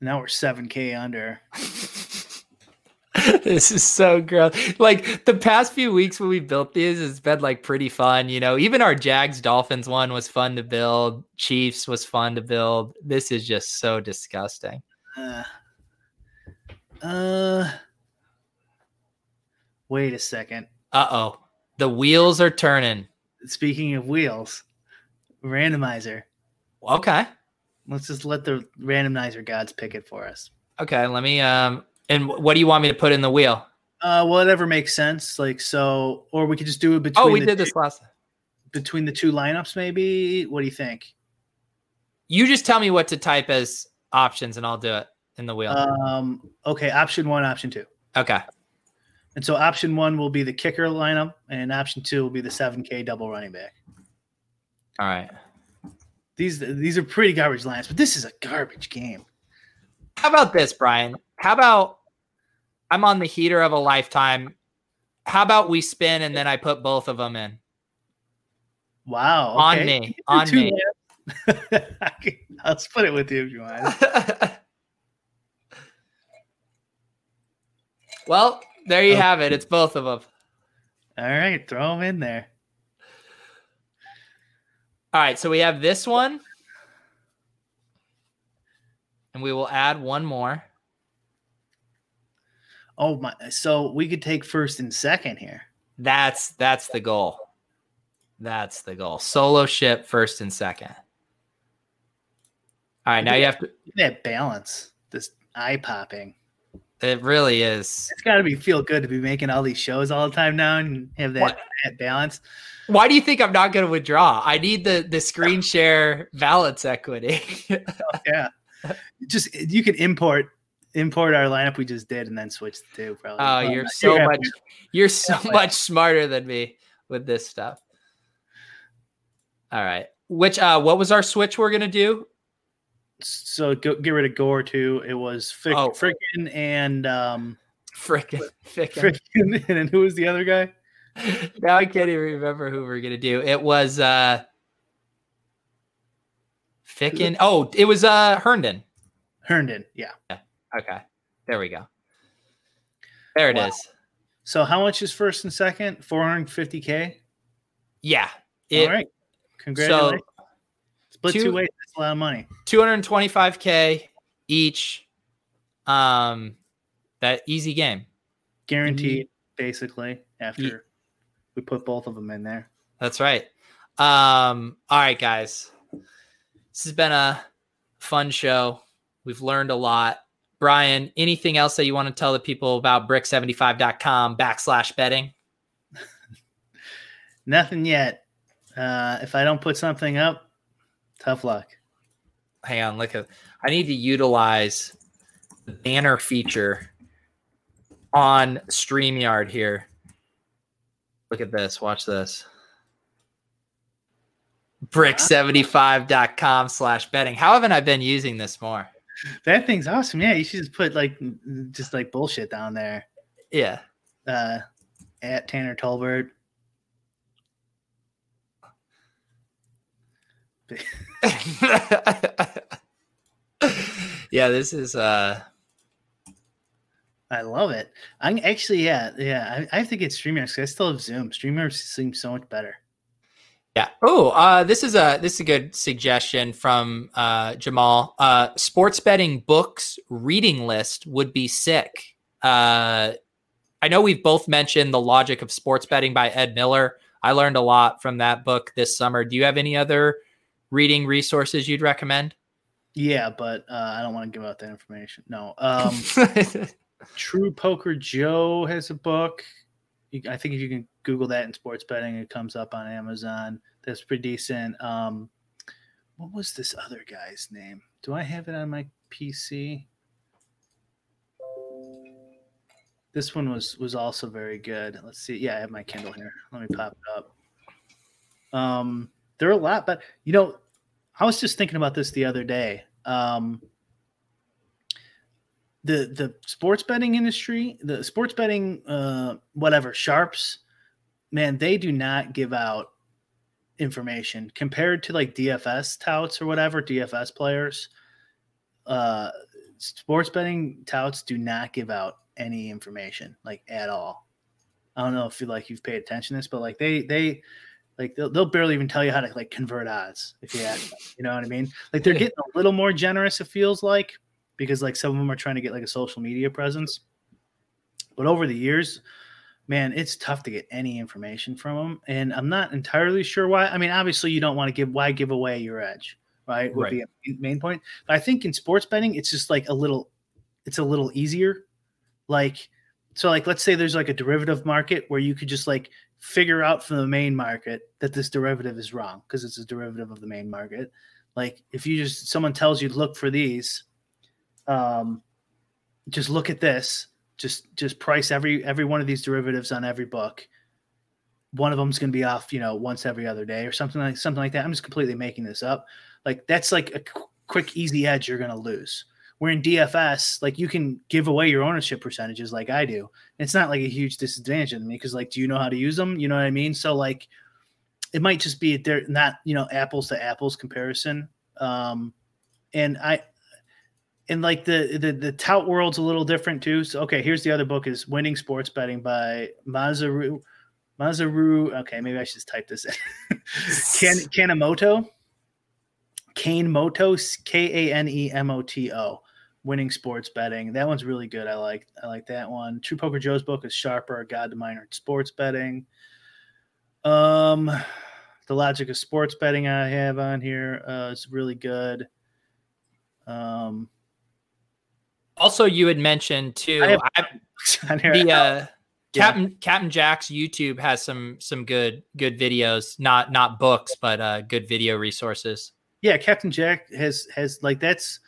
Speaker 2: Now we're seven k under.
Speaker 1: this is so gross. Like the past few weeks when we built these, it's been like pretty fun. You know, even our Jags Dolphins one was fun to build. Chiefs was fun to build. This is just so disgusting.
Speaker 2: Uh, uh, wait a second.
Speaker 1: Uh oh. The wheels are turning.
Speaker 2: Speaking of wheels, randomizer.
Speaker 1: Okay.
Speaker 2: Let's just let the randomizer gods pick it for us.
Speaker 1: Okay. Let me um and what do you want me to put in the wheel?
Speaker 2: Uh, whatever makes sense. Like so, or we could just do it between.
Speaker 1: Oh, we
Speaker 2: the
Speaker 1: did
Speaker 2: two,
Speaker 1: this last
Speaker 2: between the two lineups. Maybe. What do you think?
Speaker 1: You just tell me what to type as options and I'll do it in the wheel.
Speaker 2: Um. Okay. Option one. Option two.
Speaker 1: okay.
Speaker 2: And so option one will be the kicker lineup, and option two will be the seven K double running back.
Speaker 1: All right.
Speaker 2: These these are pretty garbage lines, but this is a garbage game.
Speaker 1: How about this, Brian? How about I'm on the heater of a lifetime. How about we spin and then I put both of them in?
Speaker 2: Wow.
Speaker 1: On me. On me.
Speaker 2: two lineups. I can- I'll split it with you if you want.
Speaker 1: well, there you
Speaker 2: Okay.
Speaker 1: have it. It's both of them.
Speaker 2: All right, throw them in there.
Speaker 1: All right, so we have this one. And we will add one more.
Speaker 2: Oh my! So we could take first and second here.
Speaker 1: That's that's the goal. That's the goal. Solo ship first and second. All right, now you have to
Speaker 2: That balance, this eye popping.
Speaker 1: it really is.
Speaker 2: It's got to be feel good to be making all these shows all the time now and have that, that balance.
Speaker 1: Why do you think I'm not going to withdraw? I need the the screen share balance equity.
Speaker 2: Yeah, just you can import import our lineup we just did and then switch the two. Probably.
Speaker 1: oh,
Speaker 2: Well,
Speaker 1: you're so much you're so
Speaker 2: Yeah.
Speaker 1: much smarter than me with this stuff. All right. Which uh what was our switch we're going to do?
Speaker 2: So go, get rid of Gore too. It was Fick,
Speaker 1: Oh.
Speaker 2: Frickin and um
Speaker 1: Frickin' Frickin'.
Speaker 2: Frickin and who was the other guy?
Speaker 1: Now I can't even remember who we are gonna do. It was uh Ficken. Oh, it was uh Herndon.
Speaker 2: Herndon. Yeah.
Speaker 1: Okay. There we go. There it is.
Speaker 2: Wow. So how much is first and second? 450k.
Speaker 1: Yeah. It,
Speaker 2: All right. Congratulations. Split two,
Speaker 1: two-
Speaker 2: ways. That's a lot of money.
Speaker 1: 225k each. Um that easy game.
Speaker 2: Guaranteed,
Speaker 1: Mm-hmm.
Speaker 2: basically, after we put both of them in there.
Speaker 1: That's right. Um, all right, guys. This has been a fun show. We've learned a lot. Brian, anything else that you want to tell the people about brick75.com backslash betting?
Speaker 2: Nothing yet. Uh, if I don't put something up, tough luck.
Speaker 1: Hang on, look at. I need to utilize the banner feature on StreamYard here. Look at this. Watch this. Brick75.com slash betting. How haven't I been using this more?
Speaker 2: That thing's awesome. Yeah, you should just put like just like bullshit down there.
Speaker 1: Yeah.
Speaker 2: Uh, at Tanner Tolbert.
Speaker 1: yeah, this is uh
Speaker 2: I love it. I'm actually, yeah, yeah. I, I have to get StreamYard I still have Zoom. StreamYard seems so much better.
Speaker 1: Yeah. Oh, uh, this is a this is a good suggestion from uh, Jamal. Uh, sports betting books reading list would be sick. Uh, I know we've both mentioned the logic of sports betting by Ed Miller. I learned a lot from that book this summer. Do you have any other reading resources you'd recommend?
Speaker 2: Yeah, but uh, I don't want to give out that information. No. Um, True Poker Joe has a book. I think if you can Google that in sports betting, it comes up on Amazon. That's pretty decent. Um, what was this other guy's name? Do I have it on my PC? This one was was also very good. Let's see. Yeah, I have my Kindle here. Let me pop it up. Um, there are a lot, but you know, I was just thinking about this the other day. Um, the the sports betting industry, the sports betting, uh, whatever sharps, man, they do not give out information compared to like DFS touts or whatever DFS players. Uh, sports betting touts do not give out any information like at all. I don't know if you like you've paid attention to this, but like they they like they'll, they'll barely even tell you how to like convert odds if you ask them. You know what I mean? Like they're getting a little more generous. It feels like because like some of them are trying to get like a social media presence. But over the years, man, it's tough to get any information from them, and I'm not entirely sure why. I mean, obviously, you don't want to give why give away your edge, right? Would right. be a main point. But I think in sports betting, it's just like a little, it's a little easier. Like, so like let's say there's like a derivative market where you could just like figure out from the main market that this derivative is wrong because it's a derivative of the main market. Like if you just someone tells you to look for these, um, just look at this. Just just price every every one of these derivatives on every book. One of them's going to be off, you know, once every other day or something like something like that. I'm just completely making this up. Like that's like a qu- quick easy edge you're going to lose. Where in DFS, like you can give away your ownership percentages like I do. It's not like a huge disadvantage in me because like, do you know how to use them? You know what I mean? So like, it might just be they're not you know apples to apples comparison. Um, and I and like the, the the tout world's a little different too. So okay, here's the other book is Winning Sports Betting by Masaru Masaru. Okay, maybe I should just type this in. Kan Kanemoto. Kane Moto K A N E M O T O. Winning Sports Betting. That one's really good. I like I like that one. True Poker Joe's book is Sharper, Guide to Minor Sports Betting. Um, the logic of sports betting I have on here uh, is really good. Um,
Speaker 1: also, you had mentioned too I, the uh, Captain yeah. Captain Jack's YouTube has some some good good videos, not not books, but uh, good video resources.
Speaker 2: Yeah, Captain Jack has has like that's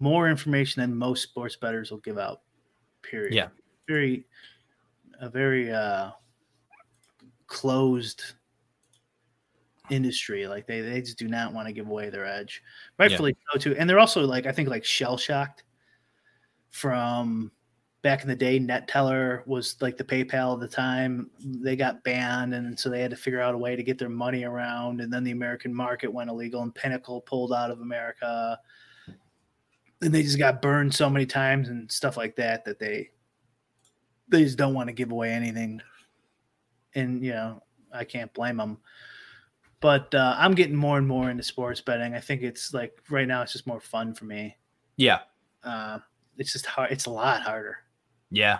Speaker 2: more information than most sports bettors will give out. Period.
Speaker 1: Yeah,
Speaker 2: very a very uh, closed industry. Like they they just do not want to give away their edge, rightfully yeah. so too. And they're also like I think like shell shocked from back in the day Neteller was like the paypal of the time. They got banned and so they had to figure out a way to get their money around and then the american market went illegal and pinnacle pulled out of america. And they just got burned so many times and stuff like that that they they just don't want to give away anything. And you know i can't blame them but uh, i'm getting more and more into sports betting. I think it's like right now it's just more fun for me.
Speaker 1: Yeah.
Speaker 2: Uh, it's just hard. It's a lot harder.
Speaker 1: Yeah.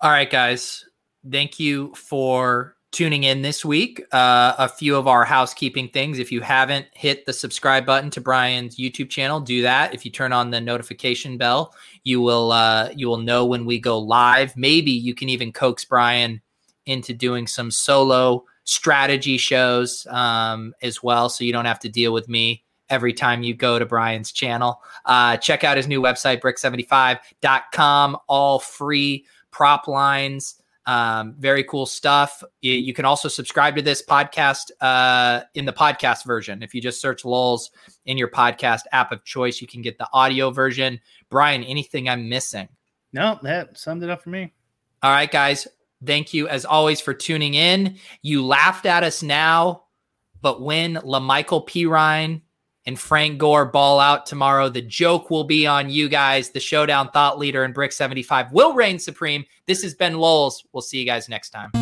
Speaker 1: All right, guys. Thank you for tuning in this week. Uh, a few of our housekeeping things. If you haven't hit the subscribe button to Brian's YouTube channel, do that. If you turn on the notification bell, you will uh, you will know when we go live. Maybe you can even coax Brian into doing some solo strategy shows um, as well, so you don't have to deal with me every time you go to Brian's channel. Uh, check out his new website, brick75.com, all free prop lines. Um, very cool stuff. You, you, can also subscribe to this podcast uh, in the podcast version. If you just search Lols in your podcast app of choice, you can get the audio version. Brian, anything I'm missing?
Speaker 2: No, that summed it up for me.
Speaker 1: All right, guys. Thank you as always for tuning in. You laughed at us now, but when La'Mical Perine and Frank Gore ball out tomorrow. The joke will be on you guys. The showdown thought leader and Brick 75 will reign supreme. This has been Lols. We'll see you guys next time.